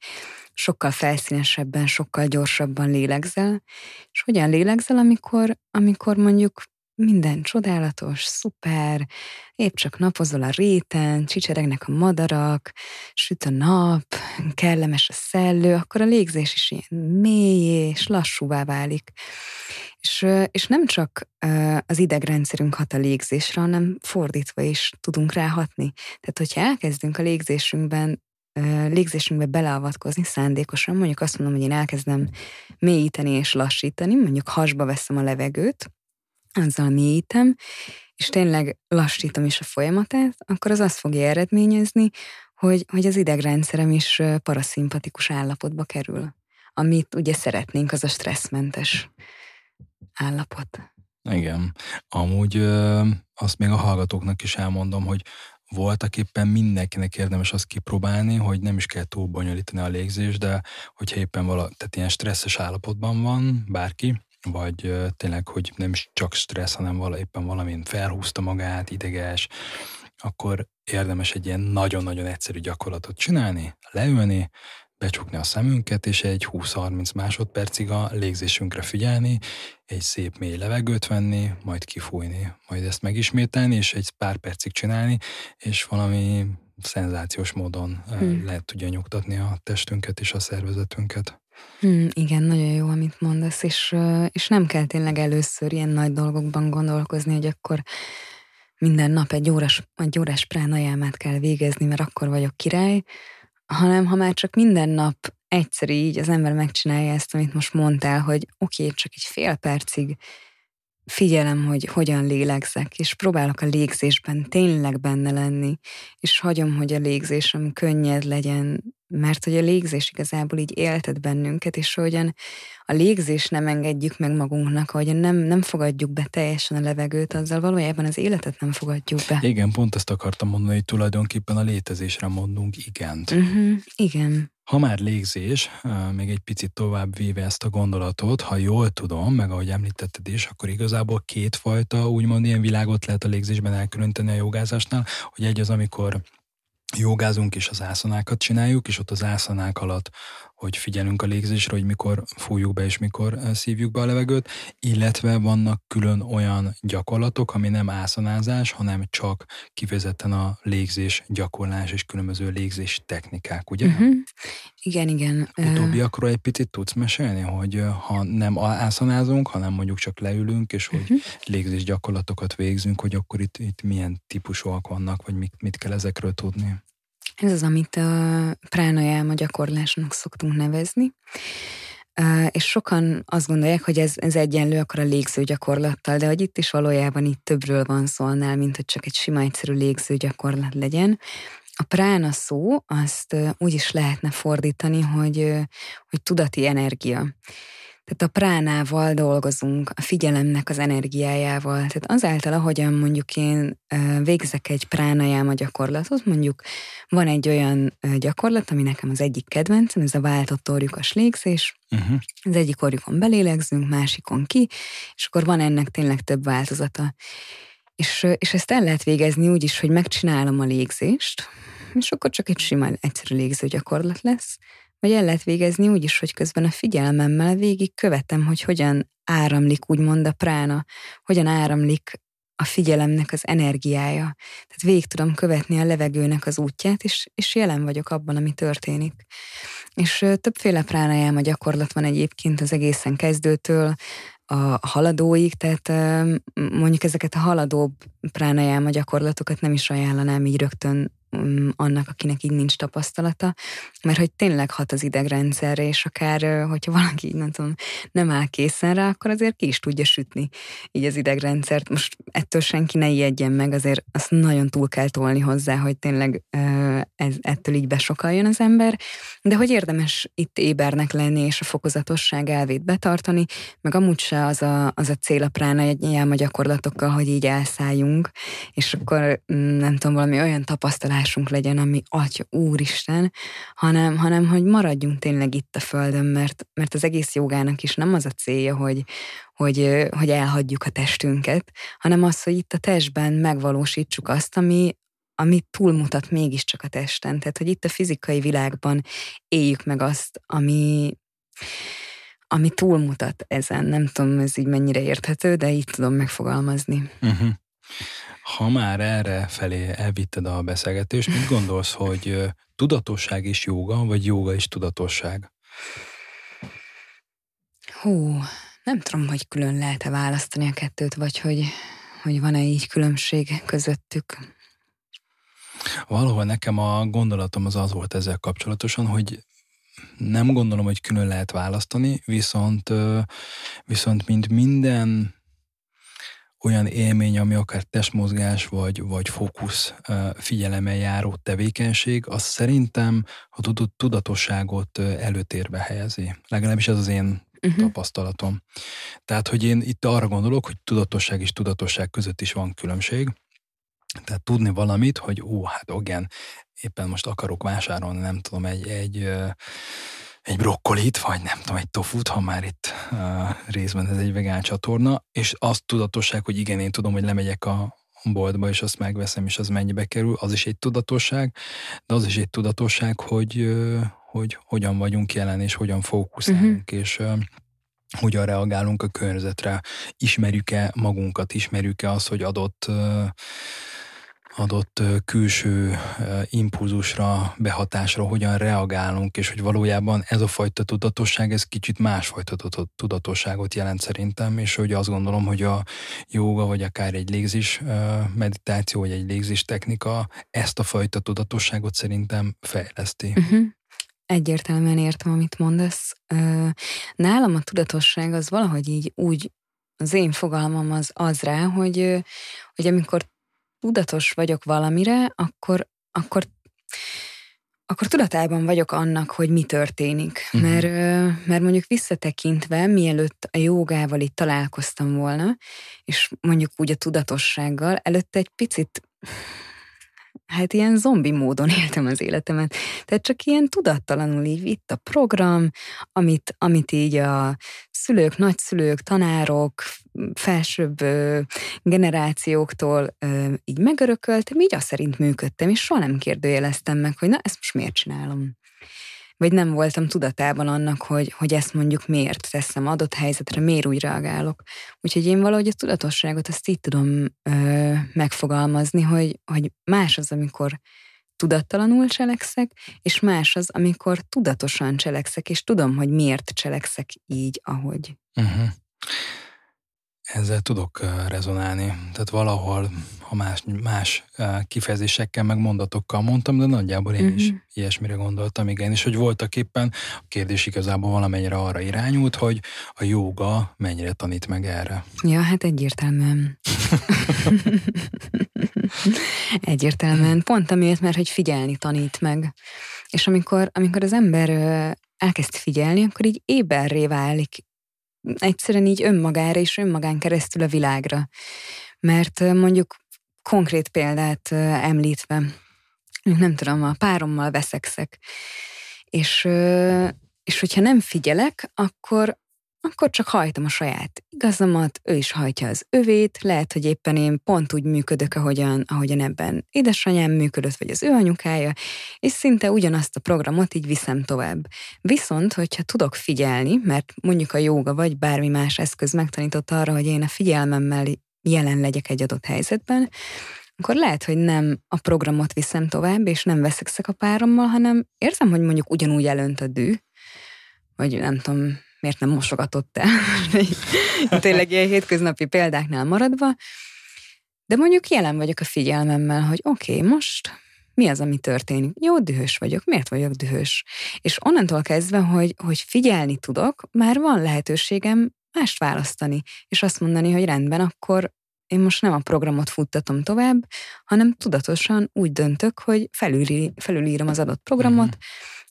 sokkal felszínesebben, sokkal gyorsabban lélegzel, és hogyan lélegzel, amikor, amikor mondjuk minden csodálatos, szuper, épp csak napozol a réten, csicseregnek a madarak, süt a nap, kellemes a szellő, akkor a légzés is ilyen mély és lassúvá válik. És, és nem csak az idegrendszerünk hat a légzésre, hanem fordítva is tudunk ráhatni. Tehát, hogyha elkezdünk a légzésünkben légzésünkbe beleavatkozni szándékosan, mondjuk azt mondom, hogy én elkezdem mélyíteni és lassítani, mondjuk hasba veszem a levegőt, azzal mélyítem, és tényleg lassítom is a folyamatát, akkor az azt fogja eredményezni, hogy, hogy az idegrendszerem is paraszimpatikus állapotba kerül. Amit ugye szeretnénk, az a stresszmentes állapot. Igen. Amúgy ö, azt még a hallgatóknak is elmondom, hogy voltak éppen mindenkinek érdemes azt kipróbálni, hogy nem is kell túl bonyolítani a légzést, de hogyha éppen vala, tehát ilyen stresszes állapotban van bárki, vagy tényleg, hogy nem is csak stressz, hanem vala, éppen valamin felhúzta magát, ideges, akkor érdemes egy ilyen nagyon-nagyon egyszerű gyakorlatot csinálni, leülni, becsukni a szemünket, és egy 20-30 másodpercig a légzésünkre figyelni, egy szép mély levegőt venni, majd kifújni, majd ezt megismételni, és egy pár percig csinálni, és valami szenzációs módon hmm. lehet tudja nyugtatni a testünket és a szervezetünket. Hmm, igen, nagyon jó, amit mondasz, és, és nem kell tényleg először ilyen nagy dolgokban gondolkozni, hogy akkor minden nap egy órás, egy órás pránajámát kell végezni, mert akkor vagyok király, hanem ha már csak minden nap egyszer így az ember megcsinálja ezt, amit most mondtál, hogy oké, okay, csak egy fél percig figyelem, hogy hogyan lélegzek, és próbálok a légzésben tényleg benne lenni, és hagyom, hogy a légzésem könnyed legyen, mert hogy a légzés igazából így éltet bennünket, és hogyan a légzés nem engedjük meg magunknak, hogy nem, nem fogadjuk be teljesen a levegőt, azzal valójában az életet nem fogadjuk be. Igen, pont ezt akartam mondani, hogy tulajdonképpen a létezésre mondunk igent. Uh-huh, igen. Ha már légzés, még egy picit tovább véve ezt a gondolatot, ha jól tudom, meg ahogy említetted is, akkor igazából kétfajta úgymond ilyen világot lehet a légzésben elkülöníteni a jogázásnál, hogy egy az, amikor jogázunk és az ászanákat csináljuk, és ott az ászanák alatt hogy figyelünk a légzésre, hogy mikor fújjuk be és mikor eh, szívjuk be a levegőt, illetve vannak külön olyan gyakorlatok, ami nem ászanázás, hanem csak kifejezetten a légzés gyakorlás és különböző légzés technikák, ugye? Uh-huh. Igen, igen. Utóbbiakról egy picit tudsz mesélni, hogy eh, ha nem ászanázunk, hanem mondjuk csak leülünk, és hogy uh-huh. légzés gyakorlatokat végzünk, hogy akkor itt, itt milyen típusúak vannak, vagy mit, mit kell ezekről tudni? Ez az, amit a pránajáma gyakorlásnak szoktunk nevezni. És sokan azt gondolják, hogy ez, ez egyenlő akkor a légző gyakorlattal, de hogy itt is valójában itt többről van szó annál, mint hogy csak egy sima egyszerű légző gyakorlat legyen. A prána szó, azt úgy is lehetne fordítani, hogy, hogy tudati energia. Tehát a pránával dolgozunk, a figyelemnek az energiájával. Tehát azáltal, ahogyan mondjuk én végzek egy pránajáma gyakorlatot, mondjuk van egy olyan gyakorlat, ami nekem az egyik kedvencem, ez a váltott orjukas légzés. Uh-huh. Az egyik orjukon belélegzünk, másikon ki, és akkor van ennek tényleg több változata. És, és ezt el lehet végezni úgy is, hogy megcsinálom a légzést, és akkor csak egy sima, egyszerű légző gyakorlat lesz, vagy el lehet végezni úgy is, hogy közben a figyelmemmel végig követem, hogy hogyan áramlik úgymond a prána, hogyan áramlik a figyelemnek az energiája. Tehát végig tudom követni a levegőnek az útját, és, és jelen vagyok abban, ami történik. És többféle a gyakorlat van egyébként az egészen kezdőtől, a haladóig, tehát mondjuk ezeket a haladóbb a gyakorlatokat nem is ajánlanám így rögtön annak, akinek így nincs tapasztalata, mert hogy tényleg hat az idegrendszerre, és akár, hogyha valaki így nem tudom, nem áll készen rá, akkor azért ki is tudja sütni így az idegrendszert. Most ettől senki ne ijedjen meg, azért azt nagyon túl kell tolni hozzá, hogy tényleg ez, ettől így besokaljon az ember, de hogy érdemes itt ébernek lenni, és a fokozatosság elvét betartani, meg amúgy se az a, az a cél a prána a gyakorlatokkal, hogy így elszálljunk, és akkor mm, nem tudom, valami olyan tapasztalat benyomásunk legyen, ami atya, úristen, hanem, hanem hogy maradjunk tényleg itt a földön, mert, mert az egész jogának is nem az a célja, hogy, hogy, hogy elhagyjuk a testünket, hanem az, hogy itt a testben megvalósítsuk azt, ami, ami túlmutat mégiscsak a testen. Tehát, hogy itt a fizikai világban éljük meg azt, ami, ami túlmutat ezen. Nem tudom, ez így mennyire érthető, de így tudom megfogalmazni. Uh-huh. Ha már erre felé elvitted a beszélgetést, mit gondolsz, hogy tudatosság is jóga, vagy jóga is tudatosság? Hú, nem tudom, hogy külön lehet-e választani a kettőt, vagy hogy, hogy van-e így különbség közöttük. Valahol nekem a gondolatom az az volt ezzel kapcsolatosan, hogy nem gondolom, hogy külön lehet választani, viszont, viszont mint minden olyan élmény, ami akár testmozgás vagy, vagy fókusz figyelemmel járó tevékenység, az szerintem a tudatosságot előtérbe helyezi. Legalábbis ez az én uh-huh. tapasztalatom. Tehát, hogy én itt arra gondolok, hogy tudatosság és tudatosság között is van különbség. Tehát tudni valamit, hogy ó, hát igen, éppen most akarok vásárolni, nem tudom, egy, egy egy brokkolit, vagy nem tudom, egy tofut, ha már itt uh, részben ez egy vegán csatorna, és azt tudatosság, hogy igen, én tudom, hogy lemegyek a boltba, és azt megveszem, és az mennyibe kerül, az is egy tudatosság, de az is egy tudatosság, hogy, uh, hogy hogyan vagyunk jelen, és hogyan fókuszálunk, uh-huh. és uh, hogyan reagálunk a környezetre, ismerjük-e magunkat, ismerjük-e azt, hogy adott uh, adott külső impulzusra, behatásra hogyan reagálunk, és hogy valójában ez a fajta tudatosság, ez kicsit másfajta tudatosságot jelent szerintem, és hogy azt gondolom, hogy a jóga, vagy akár egy légzés meditáció, vagy egy légzés technika ezt a fajta tudatosságot szerintem fejleszti. Uh-huh. Egyértelműen értem, amit mondasz. Nálam a tudatosság az valahogy így úgy, az én fogalmam az az rá, hogy, hogy amikor tudatos vagyok valamire, akkor, akkor akkor tudatában vagyok annak, hogy mi történik. Uh-huh. Mert, mert mondjuk visszatekintve, mielőtt a jogával itt találkoztam volna, és mondjuk úgy a tudatossággal, előtte egy picit hát ilyen zombi módon éltem az életemet. Tehát csak ilyen tudattalanul így itt a program, amit, amit így a szülők, nagyszülők, tanárok, felsőbb generációktól így megörököltem, így azt szerint működtem, és soha nem kérdőjeleztem meg, hogy na, ezt most miért csinálom vagy nem voltam tudatában annak, hogy, hogy ezt mondjuk miért teszem adott helyzetre, miért úgy reagálok. Úgyhogy én valahogy a tudatosságot azt így tudom ö, megfogalmazni, hogy, hogy más az, amikor tudattalanul cselekszek, és más az, amikor tudatosan cselekszek, és tudom, hogy miért cselekszek így, ahogy. Uh-huh. Ezzel tudok rezonálni. Tehát valahol, ha más, más kifejezésekkel, meg mondatokkal mondtam, de nagyjából én uh-huh. is mhm. ilyesmire gondoltam, igen. És hogy voltak éppen, a kérdés igazából valamennyire arra irányult, hogy a jóga mennyire tanít meg erre. Ja, hát egyértelműen. egyértelműen. Pont amiért, mert hogy figyelni tanít meg. És amikor, amikor az ember elkezd figyelni, akkor így éberré válik egyszerűen így önmagára és önmagán keresztül a világra. Mert mondjuk konkrét példát említve, nem tudom, a párommal veszekszek, és, és hogyha nem figyelek, akkor, akkor csak hajtom a saját igazamat, ő is hajtja az övét, lehet, hogy éppen én pont úgy működök, ahogyan, ahogyan ebben édesanyám működött, vagy az ő anyukája, és szinte ugyanazt a programot így viszem tovább. Viszont, hogyha tudok figyelni, mert mondjuk a jóga vagy bármi más eszköz megtanított arra, hogy én a figyelmemmel jelen legyek egy adott helyzetben, akkor lehet, hogy nem a programot viszem tovább, és nem veszekszek a párommal, hanem érzem, hogy mondjuk ugyanúgy elönt a dű, vagy nem tudom, miért nem mosogatott el. Tényleg ilyen hétköznapi példáknál maradva. De mondjuk jelen vagyok a figyelmemmel, hogy oké, okay, most mi az, ami történik? Jó, dühös vagyok. Miért vagyok dühös? És onnantól kezdve, hogy, hogy figyelni tudok, már van lehetőségem mást választani, és azt mondani, hogy rendben, akkor én most nem a programot futtatom tovább, hanem tudatosan úgy döntök, hogy felülí, felülírom az adott programot, mm.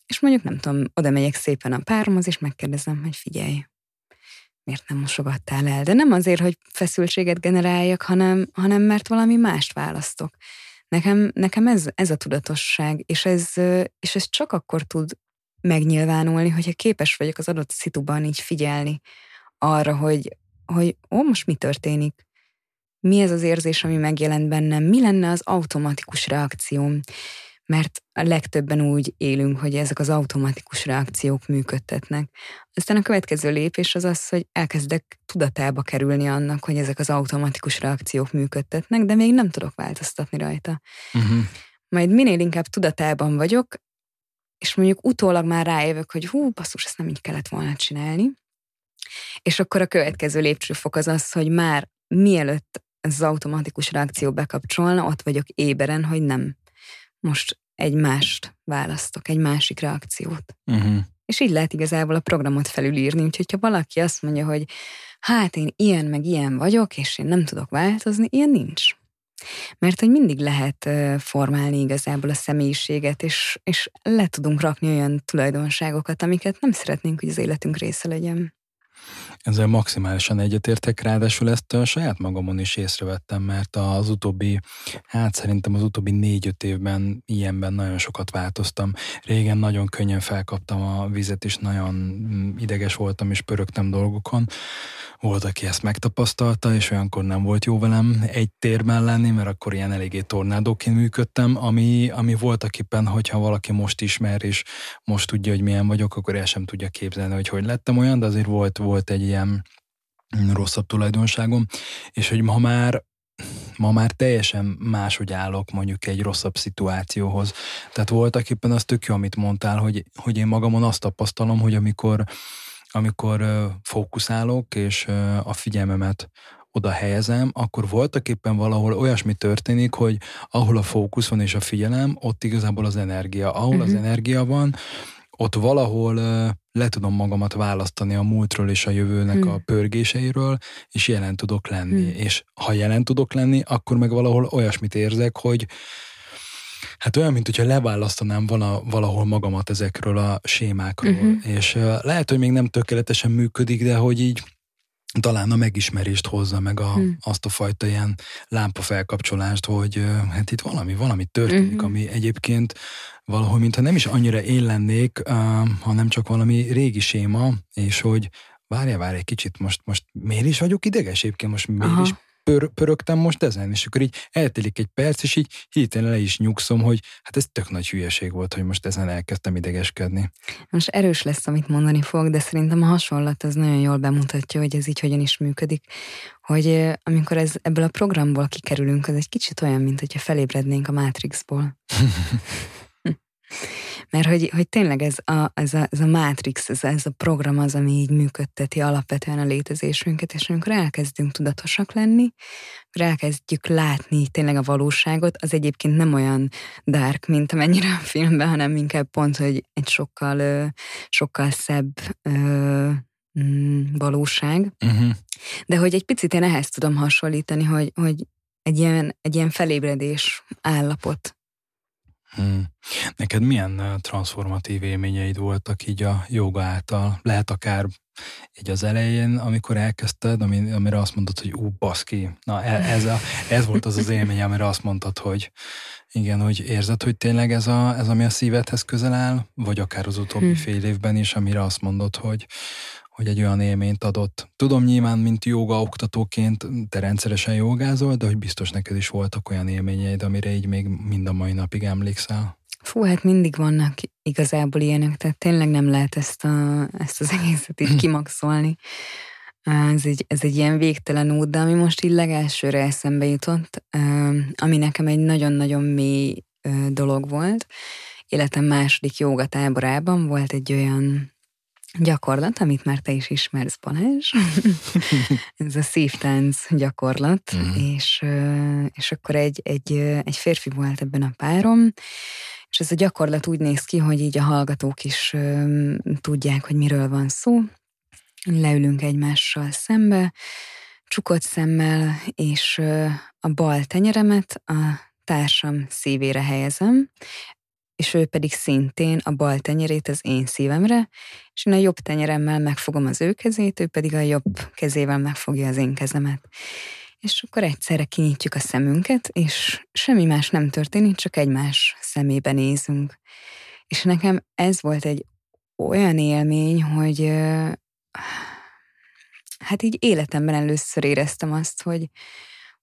És mondjuk nem tudom, oda megyek szépen a páromhoz, és megkérdezem, hogy figyelj, miért nem mosogattál el? De nem azért, hogy feszültséget generáljak, hanem, hanem mert valami mást választok. Nekem, nekem ez, ez a tudatosság, és ez, és ez csak akkor tud megnyilvánulni, hogyha képes vagyok az adott szituban így figyelni arra, hogy, hogy ó, most mi történik? mi ez az érzés, ami megjelent bennem, mi lenne az automatikus reakcióm. Mert a legtöbben úgy élünk, hogy ezek az automatikus reakciók működtetnek. Aztán a következő lépés az az, hogy elkezdek tudatába kerülni annak, hogy ezek az automatikus reakciók működtetnek, de még nem tudok változtatni rajta. Uh-huh. Majd minél inkább tudatában vagyok, és mondjuk utólag már rájövök, hogy hú, basszus, ezt nem így kellett volna csinálni. És akkor a következő lépcsőfok az az, hogy már mielőtt ez az automatikus reakció bekapcsolna, ott vagyok éberen, hogy nem. Most egy mást választok, egy másik reakciót. Uh-huh. És így lehet igazából a programot felülírni, úgyhogy ha valaki azt mondja, hogy hát én ilyen meg ilyen vagyok, és én nem tudok változni, ilyen nincs. Mert hogy mindig lehet formálni igazából a személyiséget, és, és le tudunk rakni olyan tulajdonságokat, amiket nem szeretnénk, hogy az életünk része legyen. Ezzel maximálisan egyetértek, ráadásul ezt a saját magamon is észrevettem, mert az utóbbi, hát szerintem az utóbbi négy-öt évben ilyenben nagyon sokat változtam. Régen nagyon könnyen felkaptam a vizet, és nagyon mm, ideges voltam, és pörögtem dolgokon. Volt, aki ezt megtapasztalta, és olyankor nem volt jó velem egy térben lenni, mert akkor ilyen eléggé tornádóként működtem, ami, ami voltak éppen, hogyha valaki most ismer, és most tudja, hogy milyen vagyok, akkor el sem tudja képzelni, hogy hogy lettem olyan, de azért volt, volt egy ilyen rosszabb tulajdonságom, és hogy ma már ma már teljesen máshogy állok mondjuk egy rosszabb szituációhoz. Tehát voltak éppen az tök jó, amit mondtál, hogy, hogy én magamon azt tapasztalom, hogy amikor, amikor fókuszálok, és a figyelmemet oda helyezem, akkor voltak éppen valahol olyasmi történik, hogy ahol a fókusz van és a figyelem, ott igazából az energia. Ahol uh-huh. az mhm. energia van, ott valahol le tudom magamat választani a múltról és a jövőnek hmm. a pörgéseiről, és jelen tudok lenni. Hmm. És ha jelen tudok lenni, akkor meg valahol olyasmit érzek, hogy hát olyan, mint hogyha leválasztanám vala, valahol magamat ezekről a sémákról. Uh-huh. És uh, lehet, hogy még nem tökéletesen működik, de hogy így talán a megismerést hozza meg a, hmm. azt a fajta ilyen lámpa felkapcsolást, hogy hát itt valami, valami történik, uh-huh. ami egyébként valahol, mintha nem is annyira én lennék, uh, hanem csak valami régi séma, és hogy várja, várj egy kicsit, most, most miért is vagyok ideges egyébként, most miért Aha. is pör, pörögtem most ezen, és akkor így eltelik egy perc, és így hirtelen le is nyugszom, hogy hát ez tök nagy hülyeség volt, hogy most ezen elkezdtem idegeskedni. Most erős lesz, amit mondani fog, de szerintem a hasonlat az nagyon jól bemutatja, hogy ez így hogyan is működik, hogy amikor ez, ebből a programból kikerülünk, az egy kicsit olyan, mint hogyha felébrednénk a Matrixból. Mert hogy, hogy tényleg ez a, ez a, ez a Matrix, ez, ez a program az, ami így működteti alapvetően a létezésünket, és amikor elkezdünk tudatosak lenni, elkezdjük látni tényleg a valóságot, az egyébként nem olyan dark, mint amennyire a filmben, hanem inkább pont, hogy egy sokkal, sokkal szebb mm, valóság. Uh-huh. De hogy egy picit én ehhez tudom hasonlítani, hogy, hogy egy ilyen, egy ilyen felébredés állapot Hmm. Neked milyen transformatív élményeid voltak így a joga által? Lehet akár így az elején, amikor elkezdted, ami, amire azt mondtad, hogy ú, baszki, na e, ez, a, ez volt az az élmény, amire azt mondtad, hogy igen, hogy érzed, hogy tényleg ez, a, ez ami a szívedhez közel áll, vagy akár az utóbbi hm. fél évben is, amire azt mondod, hogy, hogy egy olyan élményt adott. Tudom nyilván, mint joga oktatóként te rendszeresen jogázol, de hogy biztos neked is voltak olyan élményeid, amire így még mind a mai napig emlékszel. Fú, hát mindig vannak igazából ilyenek, tehát tényleg nem lehet ezt, a, ezt az egészet így kimaxolni. Ez egy, ez egy ilyen végtelen út, de ami most így legelsőre eszembe jutott, ami nekem egy nagyon-nagyon mély dolog volt. Életem második joga táborában volt egy olyan gyakorlat, amit már te is ismersz, Balázs. ez a szívtánc gyakorlat, mm. és, és akkor egy, egy, egy férfi volt ebben a párom, és ez a gyakorlat úgy néz ki, hogy így a hallgatók is tudják, hogy miről van szó. Leülünk egymással szembe, csukott szemmel, és a bal tenyeremet a társam szívére helyezem, és ő pedig szintén a bal tenyerét az én szívemre, és én a jobb tenyeremmel megfogom az ő kezét, ő pedig a jobb kezével megfogja az én kezemet. És akkor egyszerre kinyitjuk a szemünket, és semmi más nem történik, csak egymás szemébe nézünk. És nekem ez volt egy olyan élmény, hogy hát így életemben először éreztem azt, hogy,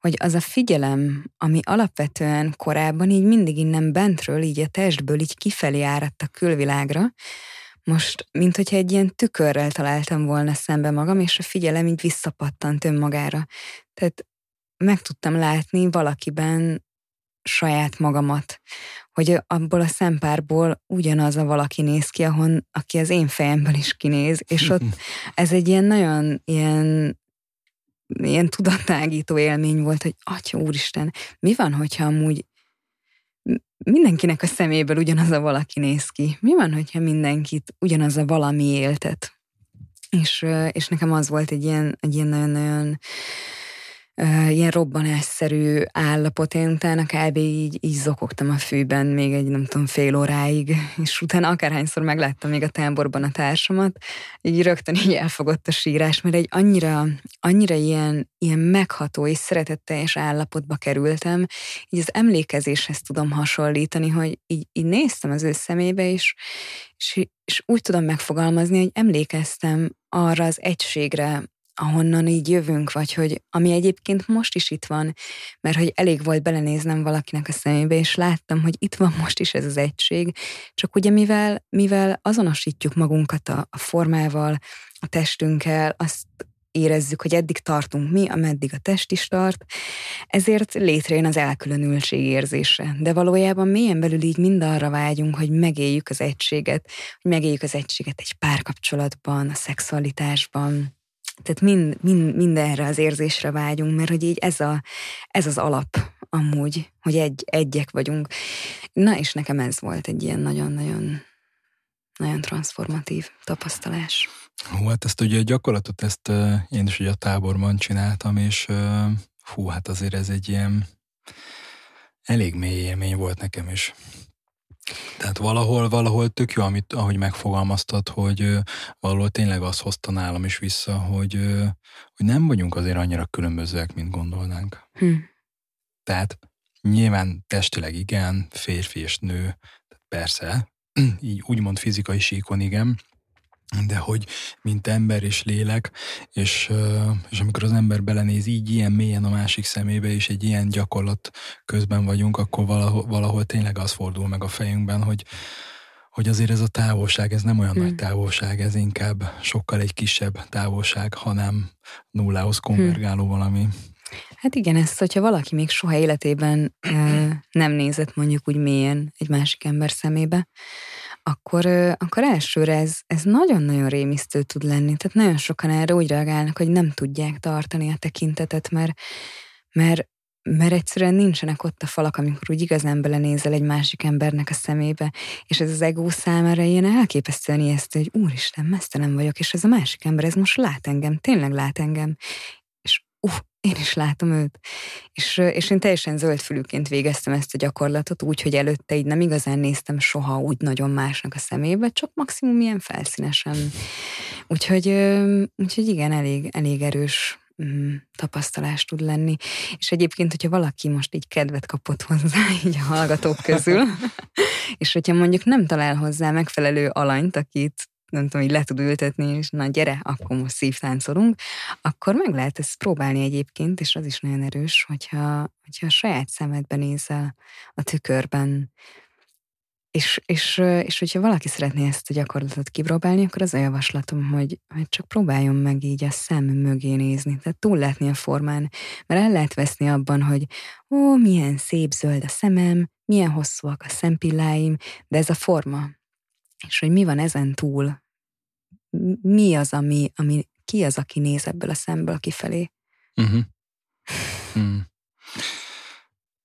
hogy az a figyelem, ami alapvetően korábban így mindig innen bentről, így a testből így kifelé áradt a külvilágra, most, mint hogyha egy ilyen tükörrel találtam volna szembe magam, és a figyelem így visszapattant önmagára. Tehát meg tudtam látni valakiben saját magamat, hogy abból a szempárból ugyanaz a valaki néz ki, ahon, aki az én fejemből is kinéz, és ott ez egy ilyen nagyon ilyen ilyen tudatágító élmény volt, hogy atya úristen, mi van, hogyha amúgy mindenkinek a szeméből ugyanaz a valaki néz ki? Mi van, hogyha mindenkit ugyanaz a valami éltet? És, és nekem az volt egy ilyen, egy ilyen nagyon-nagyon ilyen robbanásszerű állapot. Én utána kb. így, így zokogtam a fűben még egy, nem tudom, fél óráig, és utána akárhányszor megláttam még a táborban a társamat, így rögtön így elfogott a sírás, mert egy annyira, annyira ilyen, ilyen megható és szeretetteljes állapotba kerültem, így az emlékezéshez tudom hasonlítani, hogy így, így néztem az ő szemébe, és, és, és úgy tudom megfogalmazni, hogy emlékeztem arra az egységre, ahonnan így jövünk, vagy hogy ami egyébként most is itt van, mert hogy elég volt belenéznem valakinek a szemébe, és láttam, hogy itt van most is ez az egység, csak ugye mivel, mivel azonosítjuk magunkat a, a formával, a testünkkel, azt érezzük, hogy eddig tartunk mi, ameddig a test is tart, ezért létrejön az elkülönültség érzése. De valójában mélyen belül így mind arra vágyunk, hogy megéljük az egységet, hogy megéljük az egységet egy párkapcsolatban, a szexualitásban, tehát mind, mind, mindenre az érzésre vágyunk, mert hogy így ez, a, ez az alap amúgy, hogy egy, egyek vagyunk. Na és nekem ez volt egy ilyen nagyon-nagyon nagyon transformatív tapasztalás. Hú, hát ezt ugye a gyakorlatot, ezt én is ugye a táborban csináltam, és hú, hát azért ez egy ilyen elég mély élmény volt nekem is. Tehát valahol, valahol tök jó, amit, ahogy megfogalmaztad, hogy valahol tényleg azt hozta nálam is vissza, hogy, hogy nem vagyunk azért annyira különbözőek, mint gondolnánk. Hm. Tehát nyilván testileg igen, férfi és nő, persze, így úgymond fizikai síkon igen, de hogy mint ember és lélek, és, és amikor az ember belenéz így ilyen mélyen a másik szemébe, és egy ilyen gyakorlat közben vagyunk, akkor valahol, valahol tényleg az fordul meg a fejünkben, hogy, hogy azért ez a távolság, ez nem olyan hmm. nagy távolság, ez inkább sokkal egy kisebb távolság, hanem nullához konvergáló hmm. valami. Hát igen, ezt, hogyha valaki még soha életében nem nézett mondjuk úgy mélyen egy másik ember szemébe, akkor, akkor elsőre ez, ez nagyon-nagyon rémisztő tud lenni. Tehát nagyon sokan erre úgy reagálnak, hogy nem tudják tartani a tekintetet, mert, mert, mert egyszerűen nincsenek ott a falak, amikor úgy igazán belenézel egy másik embernek a szemébe, és ez az ego számára ilyen elképesztően ijesztő, hogy úristen, mesztelen vagyok, és ez a másik ember, ez most lát engem, tényleg lát engem, és uh, én is látom őt. És, és én teljesen zöldfülűként végeztem ezt a gyakorlatot, úgy, hogy előtte így nem igazán néztem soha úgy nagyon másnak a szemébe, csak maximum ilyen felszínesen. Úgyhogy, úgyhogy igen, elég, elég erős mm, tapasztalás tud lenni. És egyébként, hogyha valaki most így kedvet kapott hozzá, így a hallgatók közül, és hogyha mondjuk nem talál hozzá megfelelő alanyt, akit nem tudom, így le tud ültetni, és na gyere, akkor most szívtáncolunk, akkor meg lehet ezt próbálni egyébként, és az is nagyon erős, hogyha, hogyha a saját szemedben nézel a tükörben, és, és, és hogyha valaki szeretné ezt a gyakorlatot kipróbálni, akkor az a javaslatom, hogy, hogy csak próbáljon meg így a szem mögé nézni, tehát túl látni a formán, mert el lehet veszni abban, hogy ó, milyen szép zöld a szemem, milyen hosszúak a szempilláim, de ez a forma. És hogy mi van ezen túl, mi az, ami, ami ki az, aki néz ebből a szemből kifelé. Uh-huh. Mm.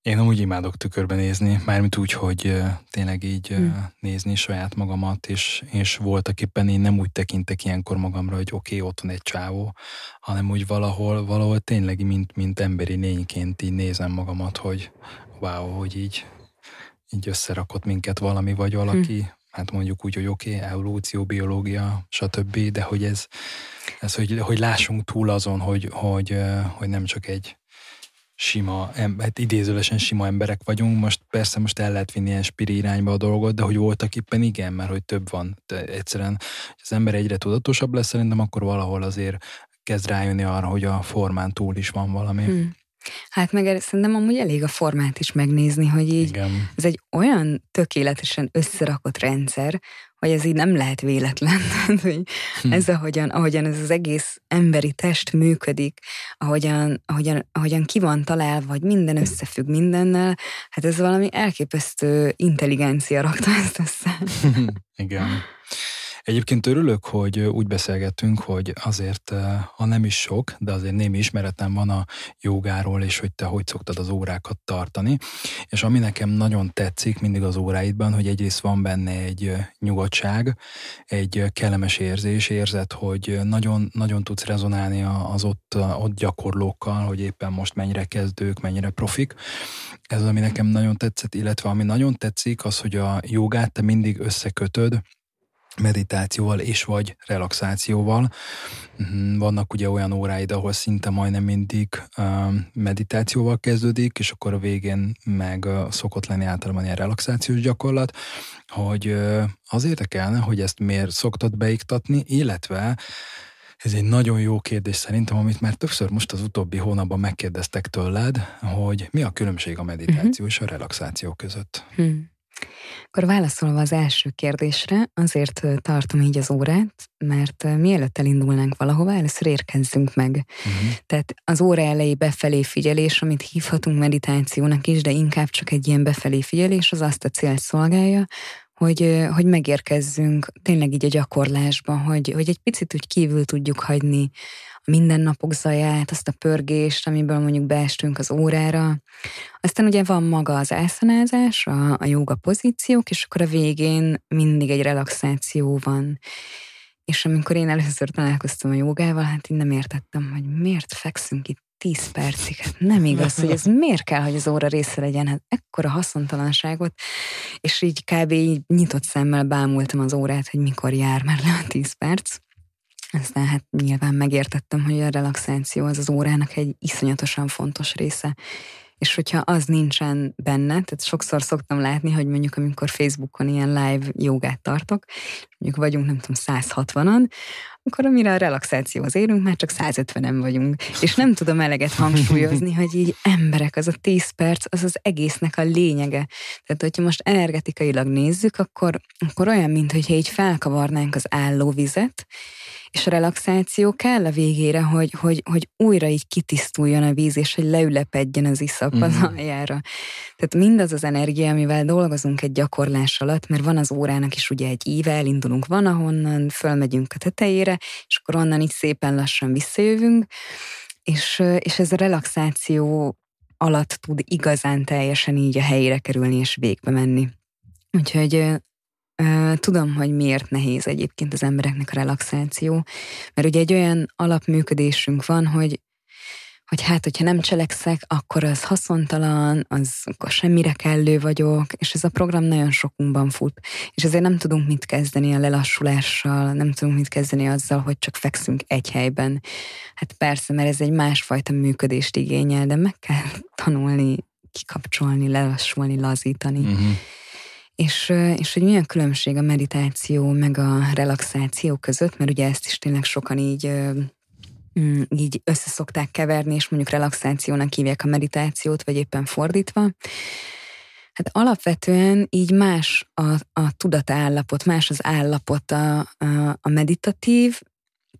Én amúgy imádok tükörbe nézni, mármint úgy, hogy tényleg így hmm. nézni saját magamat, és, és voltak éppen én nem úgy tekintek ilyenkor magamra, hogy oké, okay, ott van egy csávó, hanem úgy valahol, valahol tényleg, mint, mint emberi lényként így nézem magamat, hogy wow, hogy így, így összerakott minket valami vagy valaki, hmm. Hát mondjuk úgy, hogy oké, okay, evolúció, biológia, stb., de hogy ez, ez hogy, hogy lássunk túl azon, hogy, hogy, hogy nem csak egy sima, hát idézőlesen sima emberek vagyunk, most persze most el lehet vinni ilyen spiri irányba a dolgot, de hogy voltak éppen igen, mert hogy több van. De egyszerűen, az ember egyre tudatosabb lesz, szerintem akkor valahol azért kezd rájönni arra, hogy a formán túl is van valami. Hmm. Hát meg szerintem amúgy elég a formát is megnézni, hogy így Igen. ez egy olyan tökéletesen összerakott rendszer, hogy ez így nem lehet véletlen. hogy hm. ez ahogyan, ahogyan ez az egész emberi test működik, ahogyan, ahogyan, ahogyan ki van találva, hogy minden összefügg mindennel, hát ez valami elképesztő intelligencia rakta ezt össze. Igen. Egyébként örülök, hogy úgy beszélgettünk, hogy azért, ha nem is sok, de azért némi ismeretem van a jogáról, és hogy te hogy szoktad az órákat tartani. És ami nekem nagyon tetszik mindig az óráidban, hogy egyrészt van benne egy nyugodtság, egy kellemes érzés, érzet, hogy nagyon, nagyon tudsz rezonálni az ott, ott gyakorlókkal, hogy éppen most mennyire kezdők, mennyire profik. Ez ami nekem nagyon tetszett, illetve ami nagyon tetszik, az, hogy a jogát te mindig összekötöd meditációval és vagy relaxációval. Mhm, vannak ugye olyan óráid, ahol szinte majdnem mindig meditációval kezdődik, és akkor a végén meg szokott lenni általában ilyen relaxációs gyakorlat, hogy az érdekelne, hogy ezt miért szoktad beiktatni, illetve ez egy nagyon jó kérdés szerintem, amit már többször most az utóbbi hónapban megkérdeztek tőled, hogy mi a különbség a meditáció uh-huh. és a relaxáció között. Hmm. Akkor válaszolva az első kérdésre, azért tartom így az órát, mert mielőtt elindulnánk valahova, először érkezzünk meg. Uh-huh. Tehát az óra elejé befelé figyelés, amit hívhatunk meditációnak is, de inkább csak egy ilyen befelé figyelés, az azt a célt szolgálja, hogy, hogy megérkezzünk tényleg így a gyakorlásba, hogy, hogy egy picit úgy kívül tudjuk hagyni mindennapok zaját, azt a pörgést, amiből mondjuk beestünk az órára. Aztán ugye van maga az elszanázás, a, a joga pozíciók, és akkor a végén mindig egy relaxáció van. És amikor én először találkoztam a jogával, hát én nem értettem, hogy miért fekszünk itt 10 percig. Hát nem igaz, hogy ez miért kell, hogy az óra része legyen, hát ekkora haszontalanságot, és így kb. így nyitott szemmel bámultam az órát, hogy mikor jár már le a 10 perc. Aztán hát nyilván megértettem, hogy a relaxáció az az órának egy iszonyatosan fontos része. És hogyha az nincsen benne, tehát sokszor szoktam látni, hogy mondjuk amikor Facebookon ilyen live jogát tartok, mondjuk vagyunk nem tudom 160-an, akkor amire a relaxációhoz érünk, már csak 150-en vagyunk. És nem tudom eleget hangsúlyozni, hogy így emberek, az a 10 perc, az az egésznek a lényege. Tehát, hogyha most energetikailag nézzük, akkor, akkor olyan, mintha így felkavarnánk az állóvizet, és a relaxáció kell a végére, hogy, hogy, hogy újra így kitisztuljon a víz, és hogy leülepedjen az iszap az mm. aljára. Tehát mindaz az energia, amivel dolgozunk egy gyakorlás alatt, mert van az órának is ugye egy íve, elindulunk van ahonnan, fölmegyünk a tetejére, és akkor onnan így szépen lassan visszajövünk, és, és ez a relaxáció alatt tud igazán teljesen így a helyére kerülni és végbe menni. Úgyhogy Tudom, hogy miért nehéz egyébként az embereknek a relaxáció, mert ugye egy olyan alapműködésünk van, hogy hogy hát, hogyha nem cselekszek, akkor az haszontalan, az akkor semmire kellő vagyok, és ez a program nagyon sokunkban fut. És ezért nem tudunk mit kezdeni a lelassulással, nem tudunk mit kezdeni azzal, hogy csak fekszünk egy helyben. Hát persze, mert ez egy másfajta működést igényel, de meg kell tanulni, kikapcsolni, lelassulni, lazítani. Uh-huh. És, és hogy milyen különbség a meditáció meg a relaxáció között, mert ugye ezt is tényleg sokan így Mm, így összeszokták keverni, és mondjuk relaxációnak hívják a meditációt, vagy éppen fordítva. Hát alapvetően így más a, a tudatállapot, más az állapot a, a, a meditatív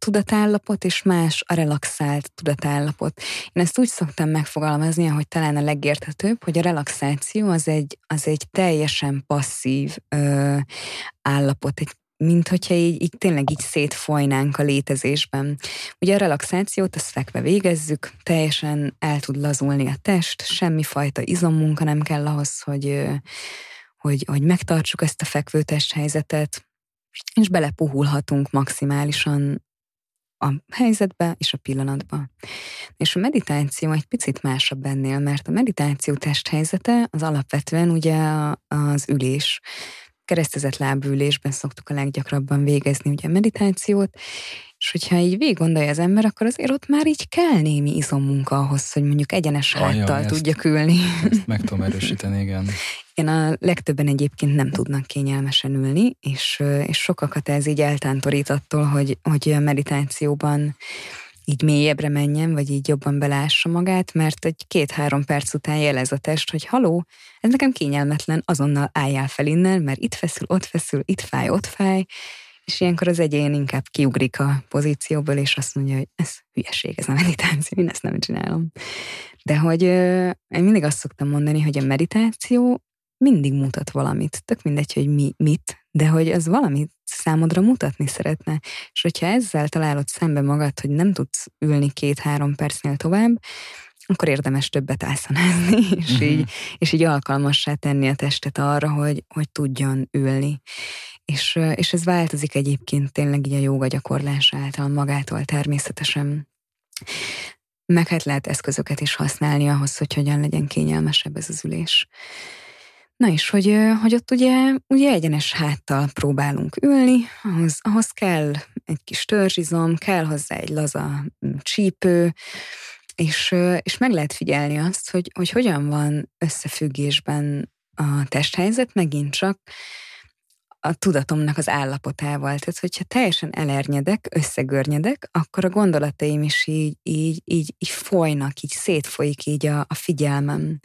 tudatállapot, és más a relaxált tudatállapot. Én ezt úgy szoktam megfogalmazni, hogy talán a legérthetőbb, hogy a relaxáció az egy, az egy teljesen passzív ö, állapot, egy mint hogyha így, így tényleg így szétfolynánk a létezésben. Ugye a relaxációt azt fekve végezzük, teljesen el tud lazulni a test, semmifajta izommunka nem kell ahhoz, hogy, hogy, hogy megtartsuk ezt a fekvő testhelyzetet, és belepuhulhatunk maximálisan a helyzetbe és a pillanatba. És a meditáció egy picit másabb ennél, mert a meditáció testhelyzete az alapvetően ugye az ülés keresztezett lábülésben szoktuk a leggyakrabban végezni ugye a meditációt, és hogyha így végig gondolja az ember, akkor azért ott már így kell némi izommunka ahhoz, hogy mondjuk egyenes háttal tudjak ülni. Ezt meg tudom erősíteni, igen. Igen, a legtöbben egyébként nem tudnak kényelmesen ülni, és, és sokakat ez így eltántorít attól, hogy, hogy meditációban így mélyebbre menjen, vagy így jobban belássa magát, mert egy két-három perc után jelez a test, hogy haló, ez nekem kényelmetlen, azonnal álljál fel innen, mert itt feszül, ott feszül, itt fáj, ott fáj, és ilyenkor az egyén inkább kiugrik a pozícióból, és azt mondja, hogy ez hülyeség, ez a meditáció, én ezt nem csinálom. De hogy én mindig azt szoktam mondani, hogy a meditáció mindig mutat valamit. Tök mindegy, hogy mi, mit, de hogy az valamit számodra mutatni szeretne. És hogyha ezzel találod szembe magad, hogy nem tudsz ülni két-három percnél tovább, akkor érdemes többet ászanázni, és, uh-huh. így, és így alkalmassá tenni a testet arra, hogy, hogy tudjon ülni. És, és ez változik egyébként tényleg így a jóga gyakorlás által magától természetesen. Meg hát lehet eszközöket is használni ahhoz, hogy hogyan legyen kényelmesebb ez az ülés. Na és hogy, hogy ott ugye, ugye egyenes háttal próbálunk ülni, ahhoz, ahhoz kell egy kis törzsizom, kell hozzá egy laza mm, csípő, és, és meg lehet figyelni azt, hogy, hogy hogyan van összefüggésben a testhelyzet megint csak a tudatomnak az állapotával. Tehát, hogyha teljesen elernyedek, összegörnyedek, akkor a gondolataim is így, így, így, így folynak, így szétfolyik így a, a figyelmem.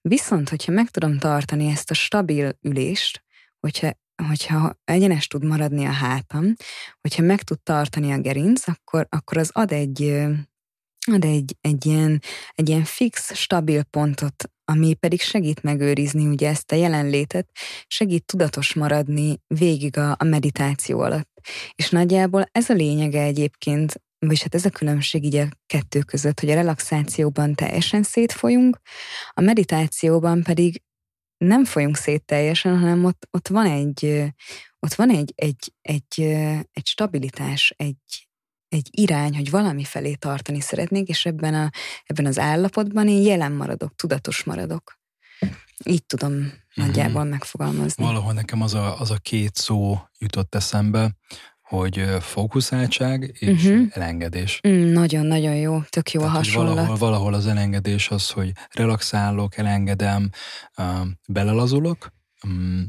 Viszont, hogyha meg tudom tartani ezt a stabil ülést, hogyha hogyha egyenes tud maradni a hátam, hogyha meg tud tartani a gerinc, akkor, akkor az ad egy, ad egy, egy, ilyen, egy ilyen fix, stabil pontot ami pedig segít megőrizni ugye ezt a jelenlétet, segít tudatos maradni végig a, a meditáció alatt. És nagyjából ez a lényege egyébként, vagy hát ez a különbség így a kettő között, hogy a relaxációban teljesen szétfolyunk, a meditációban pedig nem folyunk szét teljesen, hanem ott, ott van egy, ott van egy, egy, egy, egy stabilitás, egy, egy irány, hogy valami felé tartani szeretnék, és ebben, a, ebben az állapotban én jelen maradok, tudatos maradok. Így tudom mm-hmm. nagyjából megfogalmazni. Valahol nekem az a, az a két szó jutott eszembe, hogy fókuszáltság és uh-huh. elengedés. Nagyon-nagyon mm, jó, tök jó Tehát, a hasonlat. Valahol, valahol az elengedés az, hogy relaxálok, elengedem, belelazulok, Mm,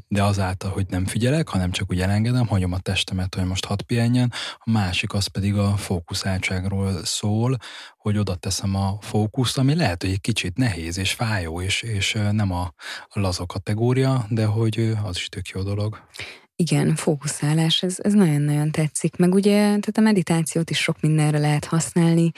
de azáltal, hogy nem figyelek, hanem csak úgy elengedem, hagyom a testemet, hogy most hat pihenjen, a másik az pedig a fókuszáltságról szól, hogy oda teszem a fókuszt, ami lehet, hogy egy kicsit nehéz és fájó, és, és nem a laza kategória, de hogy az is tök jó dolog. Igen, fókuszálás, ez, ez nagyon-nagyon tetszik. Meg ugye, tehát a meditációt is sok mindenre lehet használni,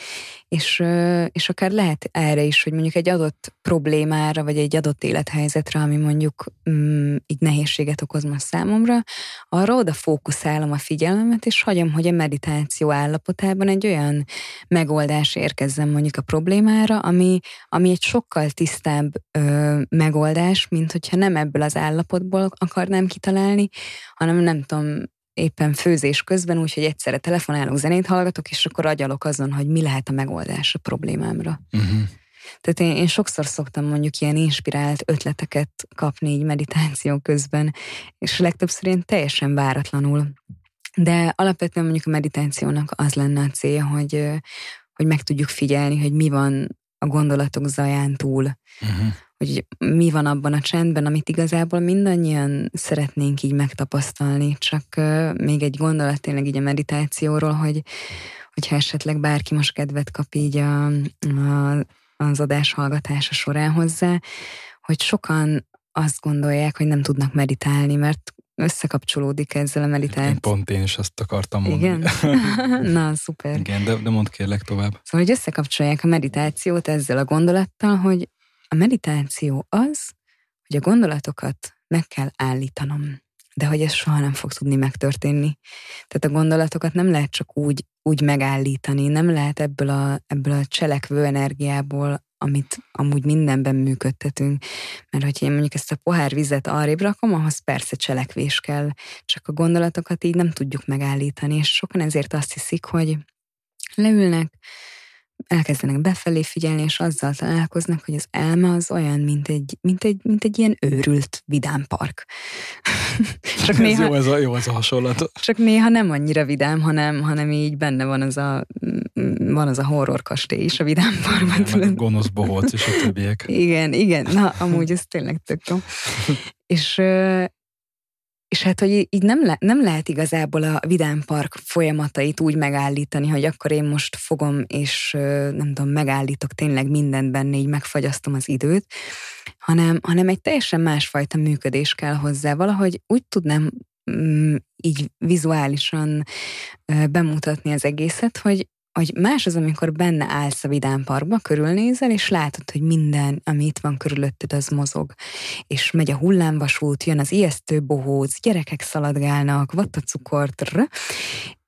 és, és akár lehet erre is, hogy mondjuk egy adott problémára, vagy egy adott élethelyzetre, ami mondjuk mm, így nehézséget okoz most számomra, arra oda fókuszálom a figyelmemet, és hagyom, hogy a meditáció állapotában egy olyan megoldás érkezzen mondjuk a problémára, ami, ami egy sokkal tisztább ö, megoldás, mint hogyha nem ebből az állapotból akarnám kitalálni, hanem nem tudom, éppen főzés közben, úgyhogy egyszerre telefonálok, zenét hallgatok, és akkor agyalok azon, hogy mi lehet a megoldás a problémámra. Uh-huh. Tehát én, én sokszor szoktam mondjuk ilyen inspirált ötleteket kapni így meditáció közben, és legtöbbször én teljesen váratlanul. De alapvetően mondjuk a meditációnak az lenne a célja, hogy, hogy meg tudjuk figyelni, hogy mi van a gondolatok zaján túl. Uh-huh. Hogy mi van abban a csendben, amit igazából mindannyian szeretnénk így megtapasztalni. Csak még egy gondolat tényleg így a meditációról, hogy hogyha esetleg bárki most kedvet kap így a, a az adás hallgatása során hozzá, hogy sokan azt gondolják, hogy nem tudnak meditálni, mert összekapcsolódik ezzel a meditáció. Pont én is azt akartam mondani. Igen? Na, szuper. Igen, de, de mondd kérlek tovább. Szóval, hogy összekapcsolják a meditációt ezzel a gondolattal, hogy a meditáció az, hogy a gondolatokat meg kell állítanom. De hogy ez soha nem fog tudni megtörténni. Tehát a gondolatokat nem lehet csak úgy úgy megállítani, nem lehet ebből a, ebből a cselekvő energiából, amit amúgy mindenben működtetünk. Mert hogyha én mondjuk ezt a pohár vizet arrébb rakom, ahhoz persze cselekvés kell, csak a gondolatokat így nem tudjuk megállítani, és sokan ezért azt hiszik, hogy leülnek, elkezdenek befelé figyelni, és azzal találkoznak, hogy az elme az olyan, mint egy, mint egy, mint egy ilyen őrült vidámpark. csak néha, ez jó, ez a, jó ez a hasonlat. Csak néha nem annyira vidám, hanem, hanem így benne van az a, van az a horror kastély is a vidámparkban. Ja, a gonosz bohóc és a többiek. Igen, igen, na amúgy ez tényleg tök jó. és és hát, hogy így nem, le, nem lehet igazából a Vidám Park folyamatait úgy megállítani, hogy akkor én most fogom, és nem tudom, megállítok tényleg mindent benne, így megfagyasztom az időt, hanem, hanem egy teljesen másfajta működés kell hozzá. Valahogy úgy tudnám mm, így vizuálisan bemutatni az egészet, hogy hogy más az, amikor benne állsz a Vidám Parkba, körülnézel, és látod, hogy minden, ami itt van körülötted, az mozog. És megy a hullámvasút, jön az ijesztő bohóc, gyerekek szaladgálnak, vattacukort,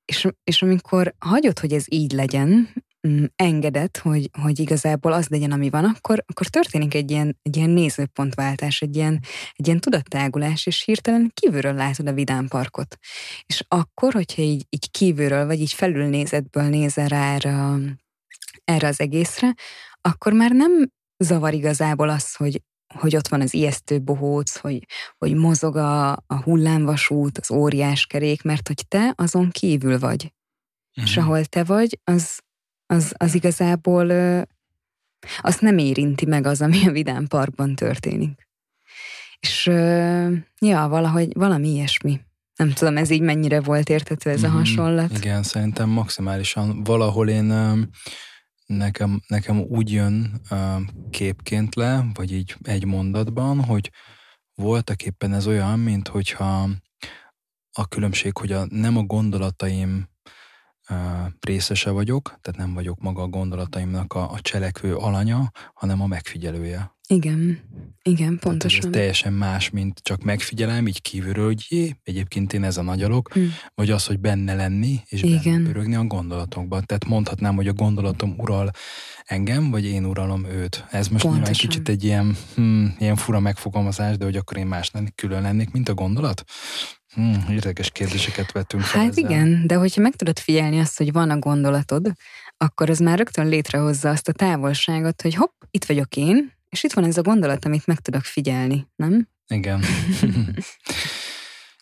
és, és amikor hagyod, hogy ez így legyen, engedett, hogy, hogy igazából az legyen, ami van, akkor, akkor történik egy ilyen, egy ilyen nézőpontváltás, egy ilyen, egy ilyen tudattágulás, és hirtelen kívülről látod a Vidám Parkot. És akkor, hogyha így, így kívülről, vagy így felülnézetből nézel rá erre, erre az egészre, akkor már nem zavar igazából az, hogy, hogy ott van az ijesztő bohóc, hogy, hogy mozog a, a hullámvasút, az óriás kerék, mert hogy te azon kívül vagy. Uh-huh. És ahol te vagy, az, az, az igazából azt nem érinti meg az, ami a Vidám Parkban történik. És ja, valahogy valami ilyesmi. Nem tudom, ez így mennyire volt értető ez a mm-hmm. hasonlat. Igen, szerintem maximálisan valahol én nekem, nekem úgy jön képként le, vagy így egy mondatban, hogy voltak éppen ez olyan, mint hogyha a különbség, hogy a, nem a gondolataim részese vagyok, tehát nem vagyok maga a gondolataimnak a, a cselekvő alanya, hanem a megfigyelője. Igen, igen, pontosan. Tehát ez teljesen más, mint csak megfigyelem, így kívülről, hogy jé, egyébként én ez a nagyalok, mm. vagy az, hogy benne lenni, és igen. benne a gondolatokban. Tehát mondhatnám, hogy a gondolatom ural engem, vagy én uralom őt. Ez most nyilván egy kicsit egy ilyen, hm, ilyen fura megfogalmazás, de hogy akkor én más lennék, külön lennék, mint a gondolat? Hmm, érdekes kérdéseket vettünk fel. Hát ezzel. igen, de hogyha meg tudod figyelni azt, hogy van a gondolatod, akkor ez már rögtön létrehozza azt a távolságot, hogy hopp, itt vagyok én, és itt van ez a gondolat, amit meg tudok figyelni, nem? Igen.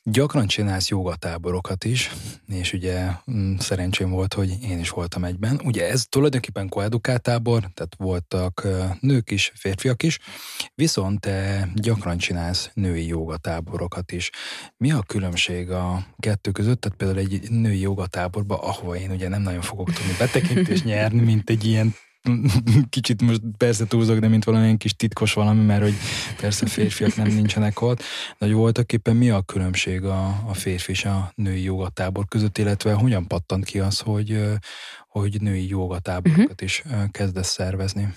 Gyakran csinálsz jogatáborokat is, és ugye mm, szerencsém volt, hogy én is voltam egyben. Ugye ez tulajdonképpen koedukátábor, tehát voltak nők is, férfiak is, viszont te gyakran csinálsz női jogatáborokat is. Mi a különbség a kettő között? Tehát például egy női jogatáborban, ahova én ugye nem nagyon fogok tudni betekintést nyerni, mint egy ilyen kicsit most persze túlzok, de mint valamilyen kis titkos valami, mert hogy persze férfiak nem nincsenek ott, de hogy voltak éppen mi a különbség a, a férfi és a női jogatábor között, illetve hogyan pattant ki az, hogy, hogy női jogatáborokat uh-huh. is kezdesz szervezni?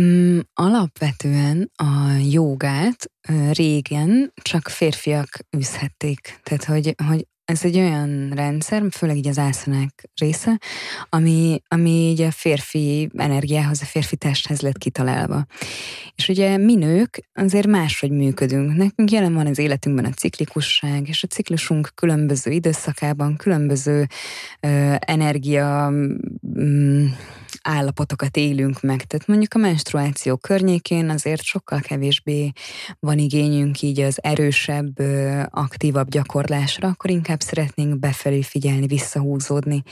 Mm, alapvetően a jogát régen csak férfiak űzhették. Tehát, hogy, hogy ez egy olyan rendszer, főleg így az ászonák része, ami, ami így a férfi energiához, a férfi testhez lett kitalálva. És ugye mi nők azért máshogy működünk. Nekünk jelen van az életünkben a ciklikusság, és a ciklusunk különböző időszakában, különböző ö, energia mm, állapotokat élünk meg. Tehát mondjuk a menstruáció környékén azért sokkal kevésbé van igényünk így az erősebb, aktívabb gyakorlásra, akkor inkább szeretnénk befelé figyelni, visszahúzódni.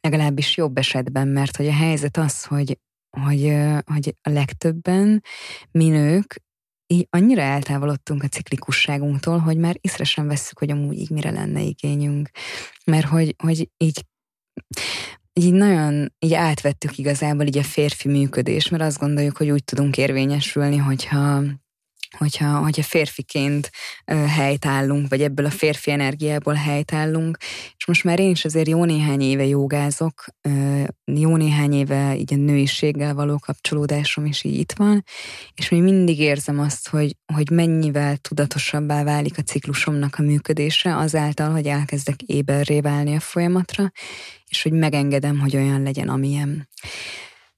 Legalábbis jobb esetben, mert hogy a helyzet az, hogy, hogy, hogy a legtöbben mi nők így annyira eltávolodtunk a ciklikusságunktól, hogy már észre sem vesszük, hogy amúgy így mire lenne igényünk. Mert hogy, hogy így így nagyon így átvettük igazából így a férfi működés, mert azt gondoljuk, hogy úgy tudunk érvényesülni, hogyha hogyha, hogyha férfiként helytállunk, vagy ebből a férfi energiából helytállunk, és most már én is azért jó néhány éve jogázok, jó néhány éve így a nőiséggel való kapcsolódásom is így itt van, és még mindig érzem azt, hogy, hogy mennyivel tudatosabbá válik a ciklusomnak a működése azáltal, hogy elkezdek éberré válni a folyamatra, és hogy megengedem, hogy olyan legyen, amilyen.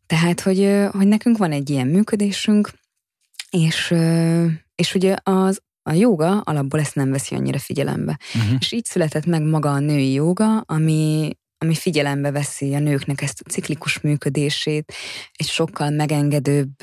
Tehát, hogy, hogy nekünk van egy ilyen működésünk, és, és ugye az, a joga alapból ezt nem veszi annyira figyelembe. Uh-huh. És így született meg maga a női joga, ami, ami figyelembe veszi a nőknek ezt a ciklikus működését, egy sokkal megengedőbb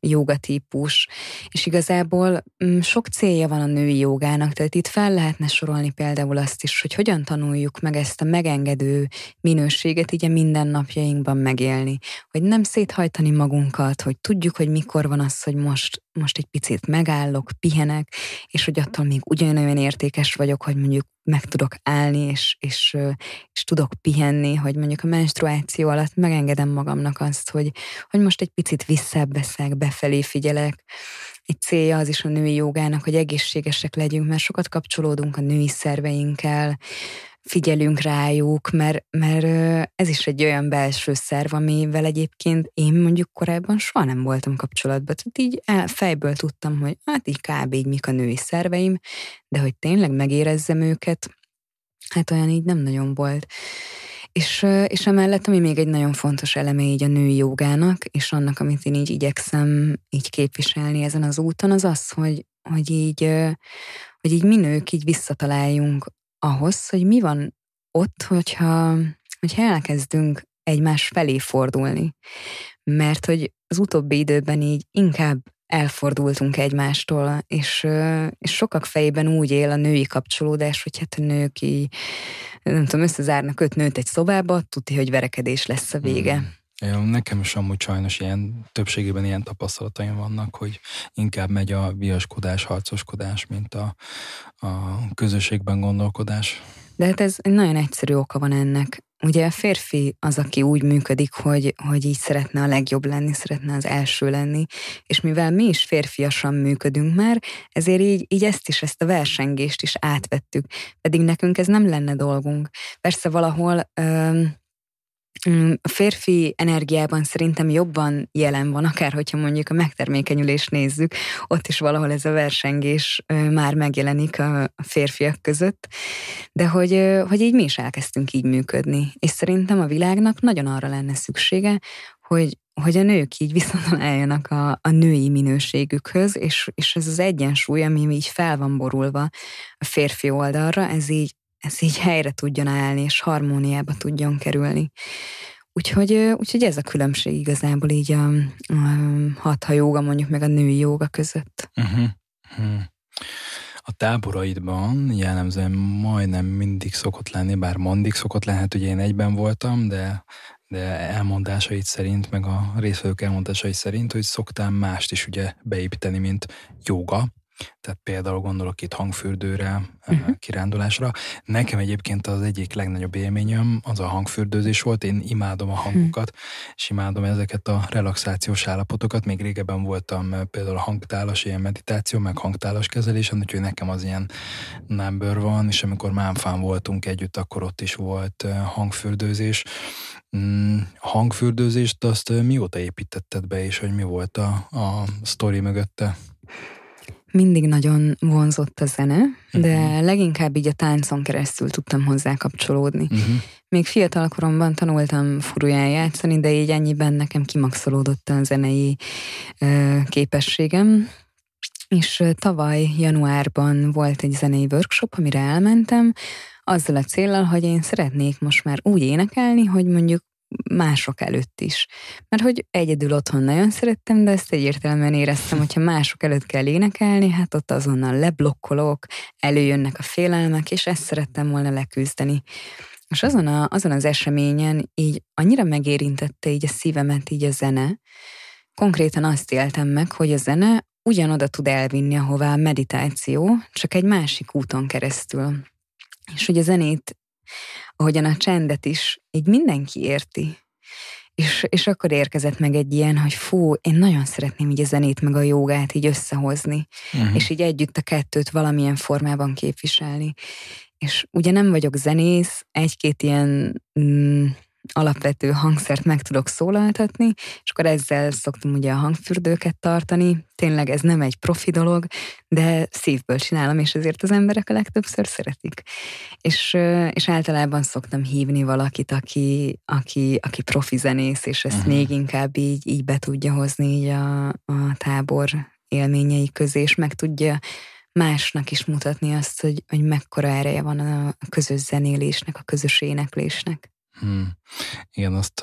jogatípus, és igazából mm, sok célja van a női jogának, tehát itt fel lehetne sorolni például azt is, hogy hogyan tanuljuk meg ezt a megengedő minőséget így a mindennapjainkban megélni, hogy nem széthajtani magunkat, hogy tudjuk, hogy mikor van az, hogy most most egy picit megállok, pihenek, és hogy attól még ugyanolyan értékes vagyok, hogy mondjuk meg tudok állni, és, és, és tudok pihenni, hogy mondjuk a menstruáció alatt megengedem magamnak azt, hogy, hogy most egy picit visszabbeszek, befelé figyelek. Egy célja az is a női jogának, hogy egészségesek legyünk, mert sokat kapcsolódunk a női szerveinkkel, figyelünk rájuk, mert, mert ez is egy olyan belső szerv, amivel egyébként én mondjuk korábban soha nem voltam kapcsolatban. Tehát így fejből tudtam, hogy hát így kb. így mik a női szerveim, de hogy tényleg megérezzem őket, hát olyan így nem nagyon volt. És, és emellett, ami még egy nagyon fontos eleme így a női jogának, és annak, amit én így igyekszem így képviselni ezen az úton, az az, hogy, hogy így, hogy így mi nők így visszataláljunk ahhoz, hogy mi van ott, hogyha, hogyha elkezdünk egymás felé fordulni. Mert hogy az utóbbi időben így inkább elfordultunk egymástól, és, és sokak fejében úgy él a női kapcsolódás, hogy hát a nők így, nem tudom, összezárnak öt nőt egy szobába, tudja, hogy verekedés lesz a vége. Hmm. Nekem is amúgy sajnos ilyen, többségében ilyen tapasztalataim vannak, hogy inkább megy a viaskodás, harcoskodás, mint a, a közösségben gondolkodás. De hát ez nagyon egyszerű oka van ennek. Ugye a férfi az, aki úgy működik, hogy, hogy így szeretne a legjobb lenni, szeretne az első lenni, és mivel mi is férfiasan működünk már, ezért így, így ezt is, ezt a versengést is átvettük. Pedig nekünk ez nem lenne dolgunk. Persze valahol... Öm, a férfi energiában szerintem jobban jelen van, akár hogyha mondjuk a megtermékenyülést nézzük, ott is valahol ez a versengés már megjelenik a férfiak között, de hogy, hogy így mi is elkezdtünk így működni. És szerintem a világnak nagyon arra lenne szüksége, hogy, hogy a nők így visszataláljanak a, a női minőségükhöz, és, és ez az egyensúly, ami így fel van borulva a férfi oldalra, ez így ez így helyre tudjon állni, és harmóniába tudjon kerülni. Úgyhogy, úgyhogy ez a különbség igazából így a, a hatha jóga mondjuk meg a női jóga között. Uh-huh. A táboraidban jellemzően majdnem mindig szokott lenni, bár mondig szokott lenni, hát ugye én egyben voltam, de, de elmondásait szerint, meg a részvevők elmondásai szerint, hogy szoktál mást is ugye beépíteni, mint joga, tehát például gondolok itt hangfürdőre, uh-huh. kirándulásra. Nekem egyébként az egyik legnagyobb élményem az a hangfürdőzés volt. Én imádom a hangokat, uh-huh. és imádom ezeket a relaxációs állapotokat. Még régebben voltam eh, például a hangtálas ilyen meditáció, meg hangtálas kezelésen, úgyhogy nekem az ilyen number van, és amikor Mánfán voltunk együtt, akkor ott is volt eh, hangfürdőzés. Mm, hangfürdőzést azt mióta építetted be, és hogy mi volt a, a sztori mögötte? Mindig nagyon vonzott a zene, de uh-huh. leginkább így a táncon keresztül tudtam hozzá kapcsolódni. Uh-huh. Még fiatal koromban tanultam furuján játszani, de így ennyiben nekem kimaxolódott a zenei ö, képességem. És tavaly januárban volt egy zenei workshop, amire elmentem, azzal a célral, hogy én szeretnék most már úgy énekelni, hogy mondjuk mások előtt is. Mert hogy egyedül otthon nagyon szerettem, de ezt egyértelműen éreztem, hogyha mások előtt kell énekelni, hát ott azonnal leblokkolok, előjönnek a félelmek, és ezt szerettem volna leküzdeni. És azon, a, azon az eseményen így annyira megérintette így a szívemet, így a zene, konkrétan azt éltem meg, hogy a zene ugyanoda tud elvinni, ahová a meditáció, csak egy másik úton keresztül. És hogy a zenét ahogyan a csendet is, így mindenki érti. És, és akkor érkezett meg egy ilyen, hogy fú, én nagyon szeretném így a zenét meg a jogát így összehozni, uh-huh. és így együtt a kettőt valamilyen formában képviselni. És ugye nem vagyok zenész, egy-két ilyen mm, alapvető hangszert meg tudok szólaltatni, és akkor ezzel szoktam ugye a hangfürdőket tartani. Tényleg ez nem egy profi dolog, de szívből csinálom, és ezért az emberek a legtöbbször szeretik. És, és általában szoktam hívni valakit, aki, aki, aki profi zenész, és ezt uh-huh. még inkább így, így be tudja hozni így a, a tábor élményei közé, és meg tudja másnak is mutatni azt, hogy, hogy mekkora ereje van a közös zenélésnek, a közös éneklésnek. Hmm. Igen, azt,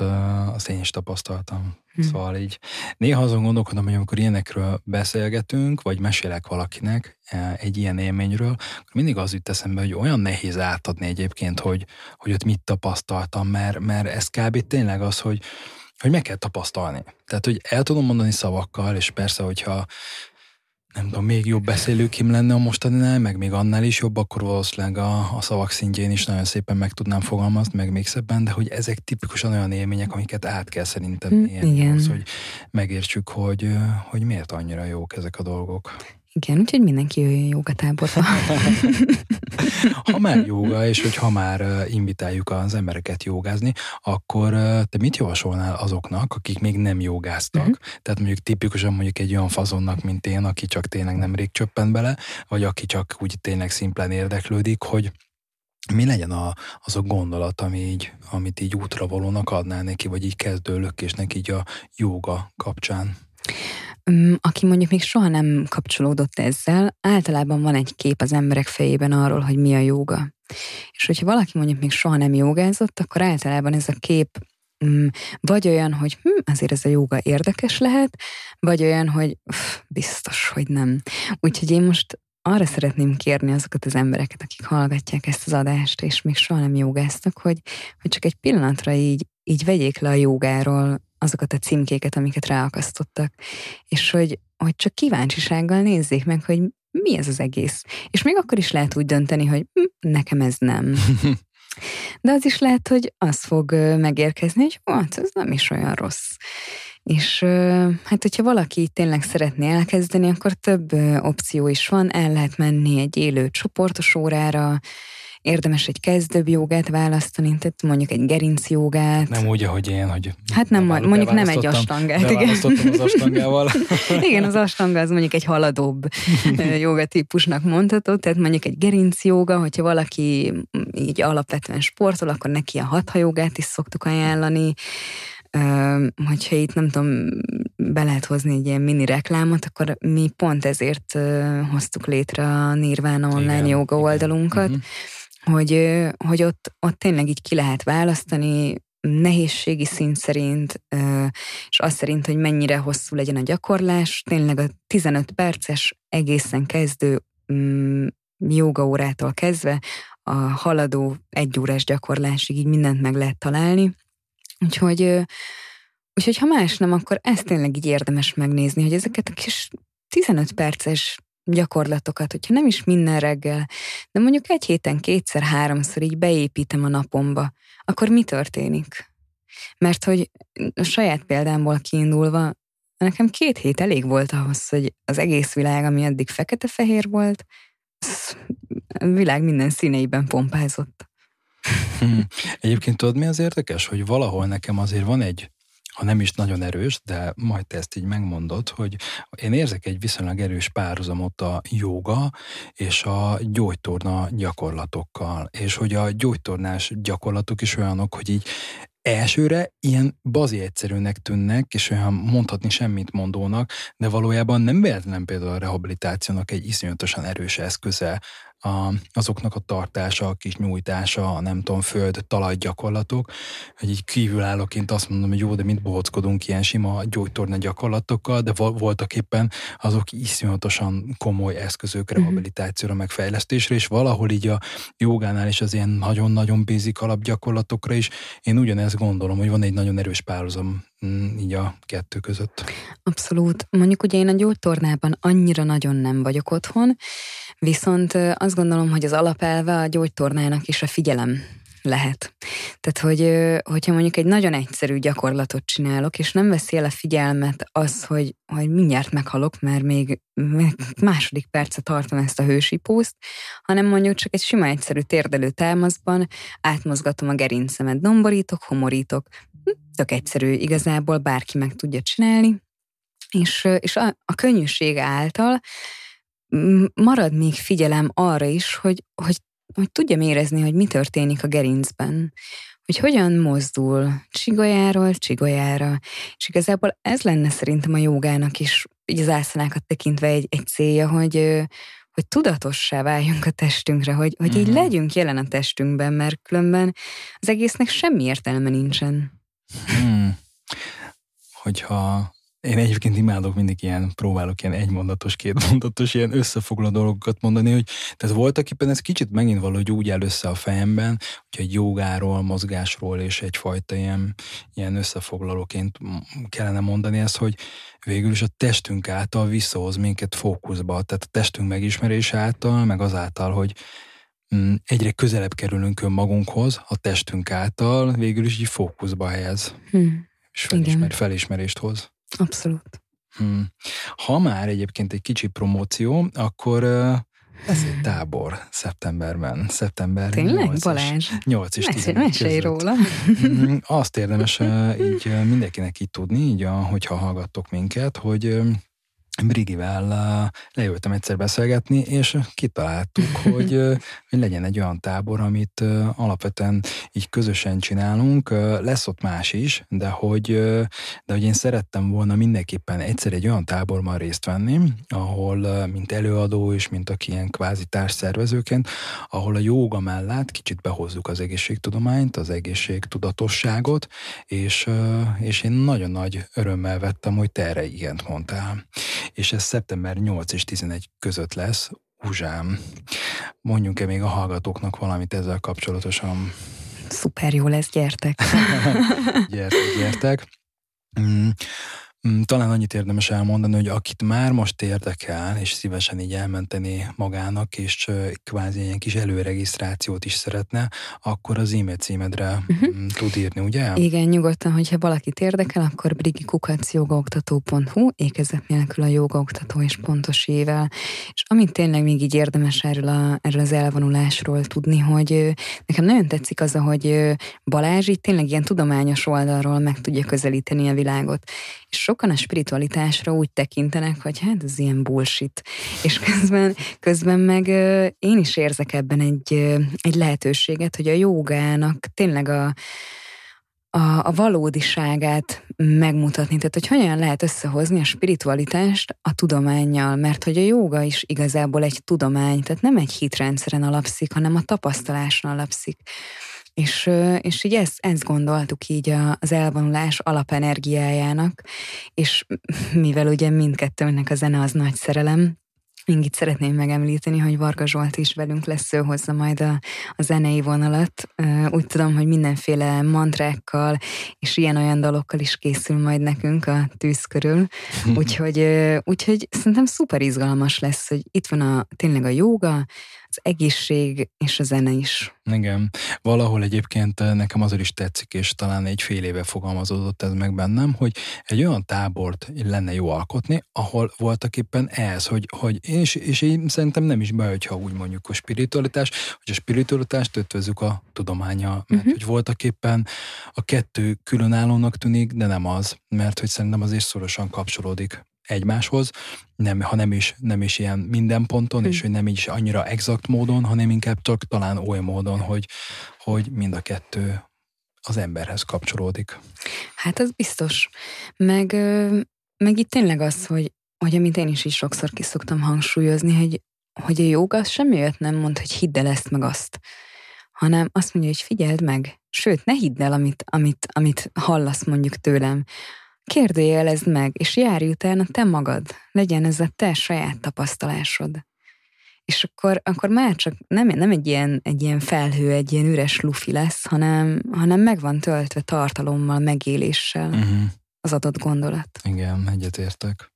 azt én is tapasztaltam. Hmm. Szóval így néha azon gondolkodom, hogy amikor ilyenekről beszélgetünk, vagy mesélek valakinek e, egy ilyen élményről, akkor mindig az jut eszembe, hogy olyan nehéz átadni egyébként, hogy, hogy ott mit tapasztaltam, mert, mert ez kb. tényleg az, hogy, hogy meg kell tapasztalni. Tehát, hogy el tudom mondani szavakkal, és persze, hogyha nem tudom, még jobb beszélőkim lenne a mostaninál, meg még annál is jobb, akkor valószínűleg a, a szavak szintjén is nagyon szépen meg tudnám fogalmazni, meg még szebben, de hogy ezek tipikusan olyan élmények, amiket át kell szerintem mm, élni, az, hogy megértsük, hogy, hogy miért annyira jók ezek a dolgok. Igen, úgyhogy mindenki jöjjön jogatáborba. ha már joga, és hogy ha már invitáljuk az embereket jogázni, akkor te mit javasolnál azoknak, akik még nem jogáztak? Uh-huh. Tehát mondjuk tipikusan mondjuk egy olyan fazonnak, mint én, aki csak tényleg nemrég csöppent bele, vagy aki csak úgy tényleg szimplán érdeklődik, hogy mi legyen a, az a gondolat, ami így, amit így útravalónak adnál neki, vagy így és neki így a joga kapcsán? Aki mondjuk még soha nem kapcsolódott ezzel, általában van egy kép az emberek fejében arról, hogy mi a jóga. És hogyha valaki mondjuk még soha nem jogázott, akkor általában ez a kép vagy olyan, hogy hm, azért ez a jóga érdekes lehet, vagy olyan, hogy pff, biztos, hogy nem. Úgyhogy én most arra szeretném kérni azokat az embereket, akik hallgatják ezt az adást, és még soha nem jogáztak, hogy, hogy csak egy pillanatra így, így vegyék le a jogáról azokat a címkéket, amiket ráakasztottak, és hogy, hogy csak kíváncsisággal nézzék meg, hogy mi ez az egész. És még akkor is lehet úgy dönteni, hogy hm, nekem ez nem. De az is lehet, hogy az fog megérkezni, hogy hát ez nem is olyan rossz. És hát, hogyha valaki tényleg szeretné elkezdeni, akkor több opció is van, el lehet menni egy élő csoportos órára, érdemes egy kezdőbb jogát választani, tehát mondjuk egy gerinc jogát. Nem úgy, ahogy én, hogy... Hát nem, mondjuk nem egy astangát. Igen. az astangával. igen, az astanga az mondjuk egy haladóbb jogatípusnak mondható, tehát mondjuk egy gerinc joga, hogyha valaki így alapvetően sportol, akkor neki a hatha jogát is szoktuk ajánlani, hogyha itt nem tudom, be lehet hozni egy ilyen mini reklámot, akkor mi pont ezért hoztuk létre a Nirvana online igen, joga oldalunkat, igen. Hogy, hogy ott, ott tényleg így ki lehet választani nehézségi szint szerint, és az szerint, hogy mennyire hosszú legyen a gyakorlás, tényleg a 15 perces egészen kezdő mm, jogaórától kezdve a haladó egyórás gyakorlásig így mindent meg lehet találni, Úgyhogy, úgyhogy ha más nem, akkor ezt tényleg így érdemes megnézni, hogy ezeket a kis 15 perces gyakorlatokat, hogyha nem is minden reggel, de mondjuk egy héten kétszer, háromszor így beépítem a napomba, akkor mi történik? Mert hogy a saját példámból kiindulva, nekem két hét elég volt ahhoz, hogy az egész világ, ami eddig fekete-fehér volt, a világ minden színeiben pompázott. Hmm. Egyébként tudod, mi az érdekes, hogy valahol nekem azért van egy ha nem is nagyon erős, de majd te ezt így megmondod, hogy én érzek egy viszonylag erős párhuzamot a joga és a gyógytorna gyakorlatokkal, és hogy a gyógytornás gyakorlatok is olyanok, hogy így elsőre ilyen bazi egyszerűnek tűnnek, és olyan mondhatni semmit mondónak, de valójában nem véletlen például a rehabilitációnak egy iszonyatosan erős eszköze a, azoknak a tartása, a kis nyújtása, a nem tudom, föld, talajgyakorlatok, hogy így kívülállóként azt mondom, hogy jó, de mint bohockodunk ilyen sima gyógytorna gyakorlatokkal, de voltak éppen azok iszonyatosan komoly eszközök mhm. rehabilitációra, meg fejlesztésre, és valahol így a jogánál is az ilyen nagyon-nagyon basic alapgyakorlatokra is, én ugyanezt gondolom, hogy van egy nagyon erős párhuzam mm, így a kettő között. Abszolút. Mondjuk ugye én a gyógytornában annyira nagyon nem vagyok otthon, Viszont azt gondolom, hogy az alapelve a gyógytornának is a figyelem lehet. Tehát, hogy, hogyha mondjuk egy nagyon egyszerű gyakorlatot csinálok, és nem veszi el a figyelmet az, hogy, hogy mindjárt meghalok, mert még második perce tartom ezt a hősipószt, hanem mondjuk csak egy sima egyszerű térdelő támaszban átmozgatom a gerincemet, domborítok, homorítok. Hm, tök egyszerű, igazából bárki meg tudja csinálni, és, és a, a könnyűség által marad még figyelem arra is, hogy, hogy, hogy tudjam érezni, hogy mi történik a gerincben, hogy hogyan mozdul csigolyáról csigolyára. És igazából ez lenne szerintem a jogának is, így az ászanákat tekintve egy, egy célja, hogy, hogy tudatossá váljunk a testünkre, hogy, hogy így mhm. legyünk jelen a testünkben, mert különben az egésznek semmi értelme nincsen. Hmm. Hogyha én egyébként imádok mindig ilyen, próbálok ilyen egymondatos, kétmondatos, ilyen összefoglaló dolgokat mondani, hogy tehát voltak éppen ez kicsit megint valahogy úgy áll össze a fejemben, hogy egy jogáról, mozgásról és egyfajta ilyen, ilyen összefoglalóként kellene mondani ezt, hogy végül is a testünk által visszahoz minket fókuszba, tehát a testünk megismerése által, meg azáltal, hogy mm, egyre közelebb kerülünk önmagunkhoz, a testünk által végül is így fókuszba helyez. Hmm. És felismer, felismerést hoz. Abszolút. Hmm. Ha már egyébként egy kicsi promóció, akkor lesz egy tábor szeptemberben. Szeptember Tényleg, 8 Balázs? 8 és 10 Mesélj róla. Hmm, azt érdemes így mindenkinek így tudni, így, hogyha hallgattok minket, hogy Brigivel leültem egyszer beszélgetni, és kitaláltuk, hogy, hogy legyen egy olyan tábor, amit alapvetően így közösen csinálunk. Lesz ott más is, de hogy, de hogy én szerettem volna mindenképpen egyszer egy olyan táborban részt venni, ahol mint előadó és mint aki ilyen kvázi társszervezőként, ahol a jóga mellett kicsit behozzuk az egészségtudományt, az egészségtudatosságot, és, és én nagyon nagy örömmel vettem, hogy te erre igent mondtál és ez szeptember 8 és 11 között lesz. Uzsám, mondjunk-e még a hallgatóknak valamit ezzel kapcsolatosan? Szuper jó lesz, gyertek! gyertek, gyertek! Mm. Talán annyit érdemes elmondani, hogy akit már most érdekel, és szívesen így elmenteni magának, és kvázi ilyen kis előregisztrációt is szeretne, akkor az e-mail címedre uh-huh. tud írni, ugye? Igen, nyugodtan, hogyha valakit érdekel, akkor brigikukacjogaoktató.hu, ékezet nélkül a jogaoktató és pontos ével. És amit tényleg még így érdemes erről, a, erről az elvonulásról tudni, hogy nekem nagyon tetszik az, hogy Balázs így tényleg ilyen tudományos oldalról meg tudja közelíteni a világot. És sokan a spiritualitásra úgy tekintenek, hogy hát ez ilyen bullshit. És közben, közben meg én is érzek ebben egy, egy lehetőséget, hogy a jogának tényleg a, a, a valódiságát megmutatni. Tehát, hogy hogyan lehet összehozni a spiritualitást a tudományjal, mert hogy a joga is igazából egy tudomány, tehát nem egy hitrendszeren alapszik, hanem a tapasztaláson alapszik. És, és így ezt, ezt gondoltuk így az elvonulás alapenergiájának, és mivel ugye mindkettőnek a zene az nagy szerelem, még itt szeretném megemlíteni, hogy Varga Zsolt is velünk lesz, ő hozza majd a, a zenei vonalat. Úgy tudom, hogy mindenféle mantrákkal és ilyen-olyan dalokkal is készül majd nekünk a tűz körül. Úgyhogy, úgyhogy szerintem szuper izgalmas lesz, hogy itt van a, tényleg a jóga, az egészség és a zene is. Igen. Valahol egyébként eh, nekem azért is tetszik, és talán egy fél éve fogalmazódott ez meg bennem, hogy egy olyan tábort lenne jó alkotni, ahol voltak éppen ez, hogy, hogy és, és én szerintem nem is baj, hogyha úgy mondjuk a spiritualitás, hogy a spiritualitást ötvözzük a tudománya, mert uh-huh. hogy voltak éppen a kettő különállónak tűnik, de nem az, mert hogy szerintem azért szorosan kapcsolódik egymáshoz, nem, ha nem is, nem is ilyen minden ponton, hmm. és hogy nem is annyira exakt módon, hanem inkább csak talán oly módon, hogy, hogy mind a kettő az emberhez kapcsolódik. Hát az biztos. Meg, meg itt tényleg az, hogy, hogy amit én is is sokszor ki szoktam hangsúlyozni, hogy, hogy a joga az semmi olyat nem mond, hogy hidd el ezt meg azt, hanem azt mondja, hogy figyeld meg, sőt, ne hidd el, amit, amit, amit hallasz mondjuk tőlem, Kérdőjelezd meg, és járj utána te magad. Legyen ez a te saját tapasztalásod. És akkor, akkor már csak nem, nem egy, ilyen, egy ilyen felhő, egy ilyen üres lufi lesz, hanem, hanem meg van töltve tartalommal, megéléssel uh-huh. az adott gondolat. Igen, egyetértek.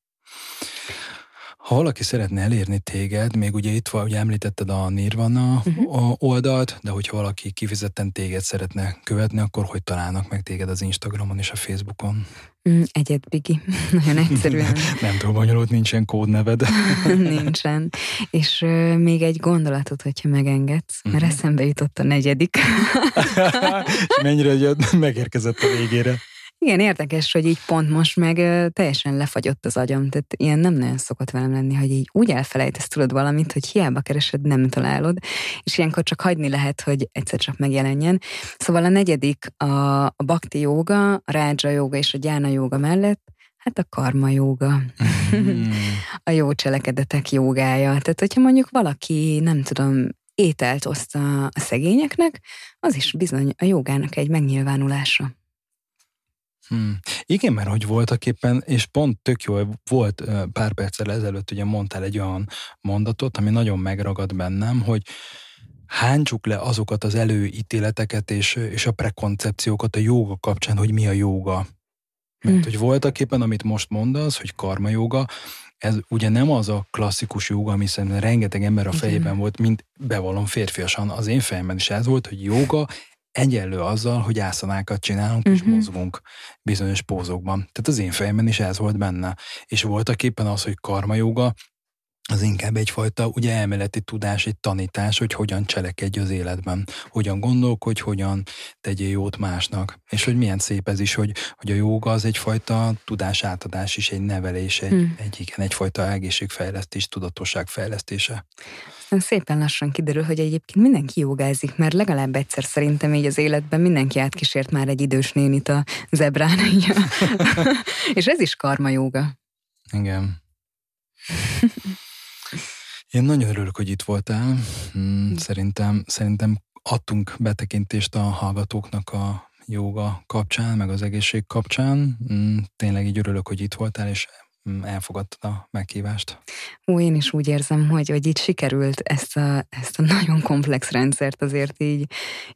Ha valaki szeretne elérni téged, még ugye itt van, ugye említetted a Nirvana uh-huh. oldalt, de hogyha valaki kifizetten téged szeretne követni, akkor hogy találnak meg téged az Instagramon és a Facebookon? Mm, egyet, Bigi. Nagyon egyszerűen. Nem tudom, bonyolult, nincsen kódneved. nincsen. És uh, még egy gondolatot, hogyha megengedsz, mert uh-huh. eszembe jutott a negyedik. Mennyire megérkezett a végére. Igen, érdekes, hogy így pont most meg teljesen lefagyott az agyam, tehát ilyen nem nagyon szokott velem lenni, hogy így úgy elfelejtesz tudod valamit, hogy hiába keresed, nem találod, és ilyenkor csak hagyni lehet, hogy egyszer csak megjelenjen. Szóval a negyedik a, a bakti jóga, a rádzsa jóga és a gyána jóga mellett Hát a karma jóga. Mm. a jó cselekedetek jogája. Tehát, hogyha mondjuk valaki, nem tudom, ételt oszt a, a szegényeknek, az is bizony a jogának egy megnyilvánulása. Hmm. Igen, mert hogy voltak éppen, és pont tök jó volt pár perccel ezelőtt, ugye mondtál egy olyan mondatot, ami nagyon megragad bennem, hogy hántsuk le azokat az előítéleteket és, és a prekoncepciókat a jóga kapcsán, hogy mi a jóga. Mert hmm. hogy voltak éppen, amit most mondasz, hogy karma jóga, ez ugye nem az a klasszikus jóga, ami szerintem rengeteg ember a fejében Igen. volt, mint bevallom férfiasan, az én fejemben is ez volt, hogy jóga egyenlő azzal, hogy ászanákat csinálunk uh-huh. és mhm. mozgunk bizonyos pózokban. Tehát az én fejemben is ez volt benne. És voltak éppen az, hogy karmajoga, az inkább egyfajta ugye elméleti tudás, egy tanítás, hogy hogyan cselekedj az életben, hogyan gondolkodj, hogyan tegyél jót másnak. És hogy milyen szép ez is, hogy, hogy a jóga az egyfajta tudás átadás is, egy nevelés, egy, hmm. egy igen, egyfajta egészségfejlesztés, tudatosság fejlesztése. Aztán szépen lassan kiderül, hogy egyébként mindenki jogázik, mert legalább egyszer szerintem így az életben mindenki átkísért már egy idős nénit a zebrán. És ez is karma jóga. Igen. Én nagyon örülök, hogy itt voltál. Hmm, szerintem, szerintem adtunk betekintést a hallgatóknak a joga kapcsán, meg az egészség kapcsán. Hmm, tényleg így örülök, hogy itt voltál, és elfogadtad a meghívást. Ó, én is úgy érzem, hogy, hogy itt sikerült ezt a, ezt a nagyon komplex rendszert azért így,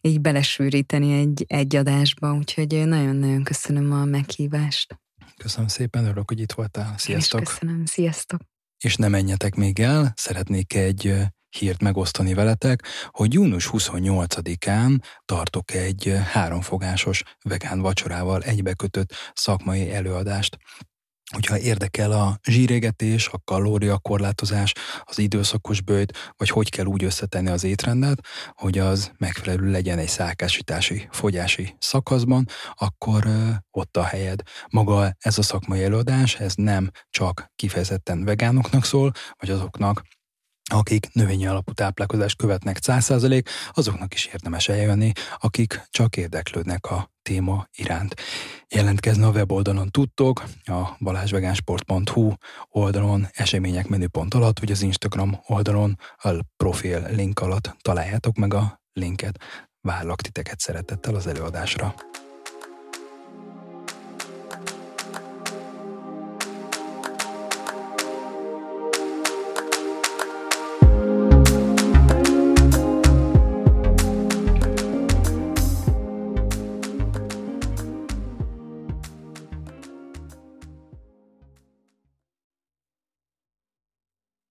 így belesűríteni egy, egy adásba, úgyhogy nagyon-nagyon köszönöm a meghívást. Köszönöm szépen, örülök, hogy itt voltál. Sziasztok! Én is köszönöm, sziasztok! És ne menjetek még el, szeretnék egy hírt megosztani veletek, hogy június 28-án tartok egy háromfogásos vegán vacsorával egybekötött szakmai előadást. Hogyha érdekel a zsírégetés, a kalóriakorlátozás, az időszakos bőjt, vagy hogy kell úgy összetenni az étrendet, hogy az megfelelő legyen egy szálkásítási, fogyási szakaszban, akkor ott a helyed. Maga ez a szakmai előadás, ez nem csak kifejezetten vegánoknak szól, vagy azoknak, akik növényi alapú táplálkozást követnek 100%, azoknak is érdemes eljönni, akik csak érdeklődnek a téma iránt. Jelentkezni a weboldalon tudtok, a balázsvegánsport.hu oldalon, események menüpont alatt, vagy az Instagram oldalon, a profil link alatt találjátok meg a linket. Várlak titeket szeretettel az előadásra.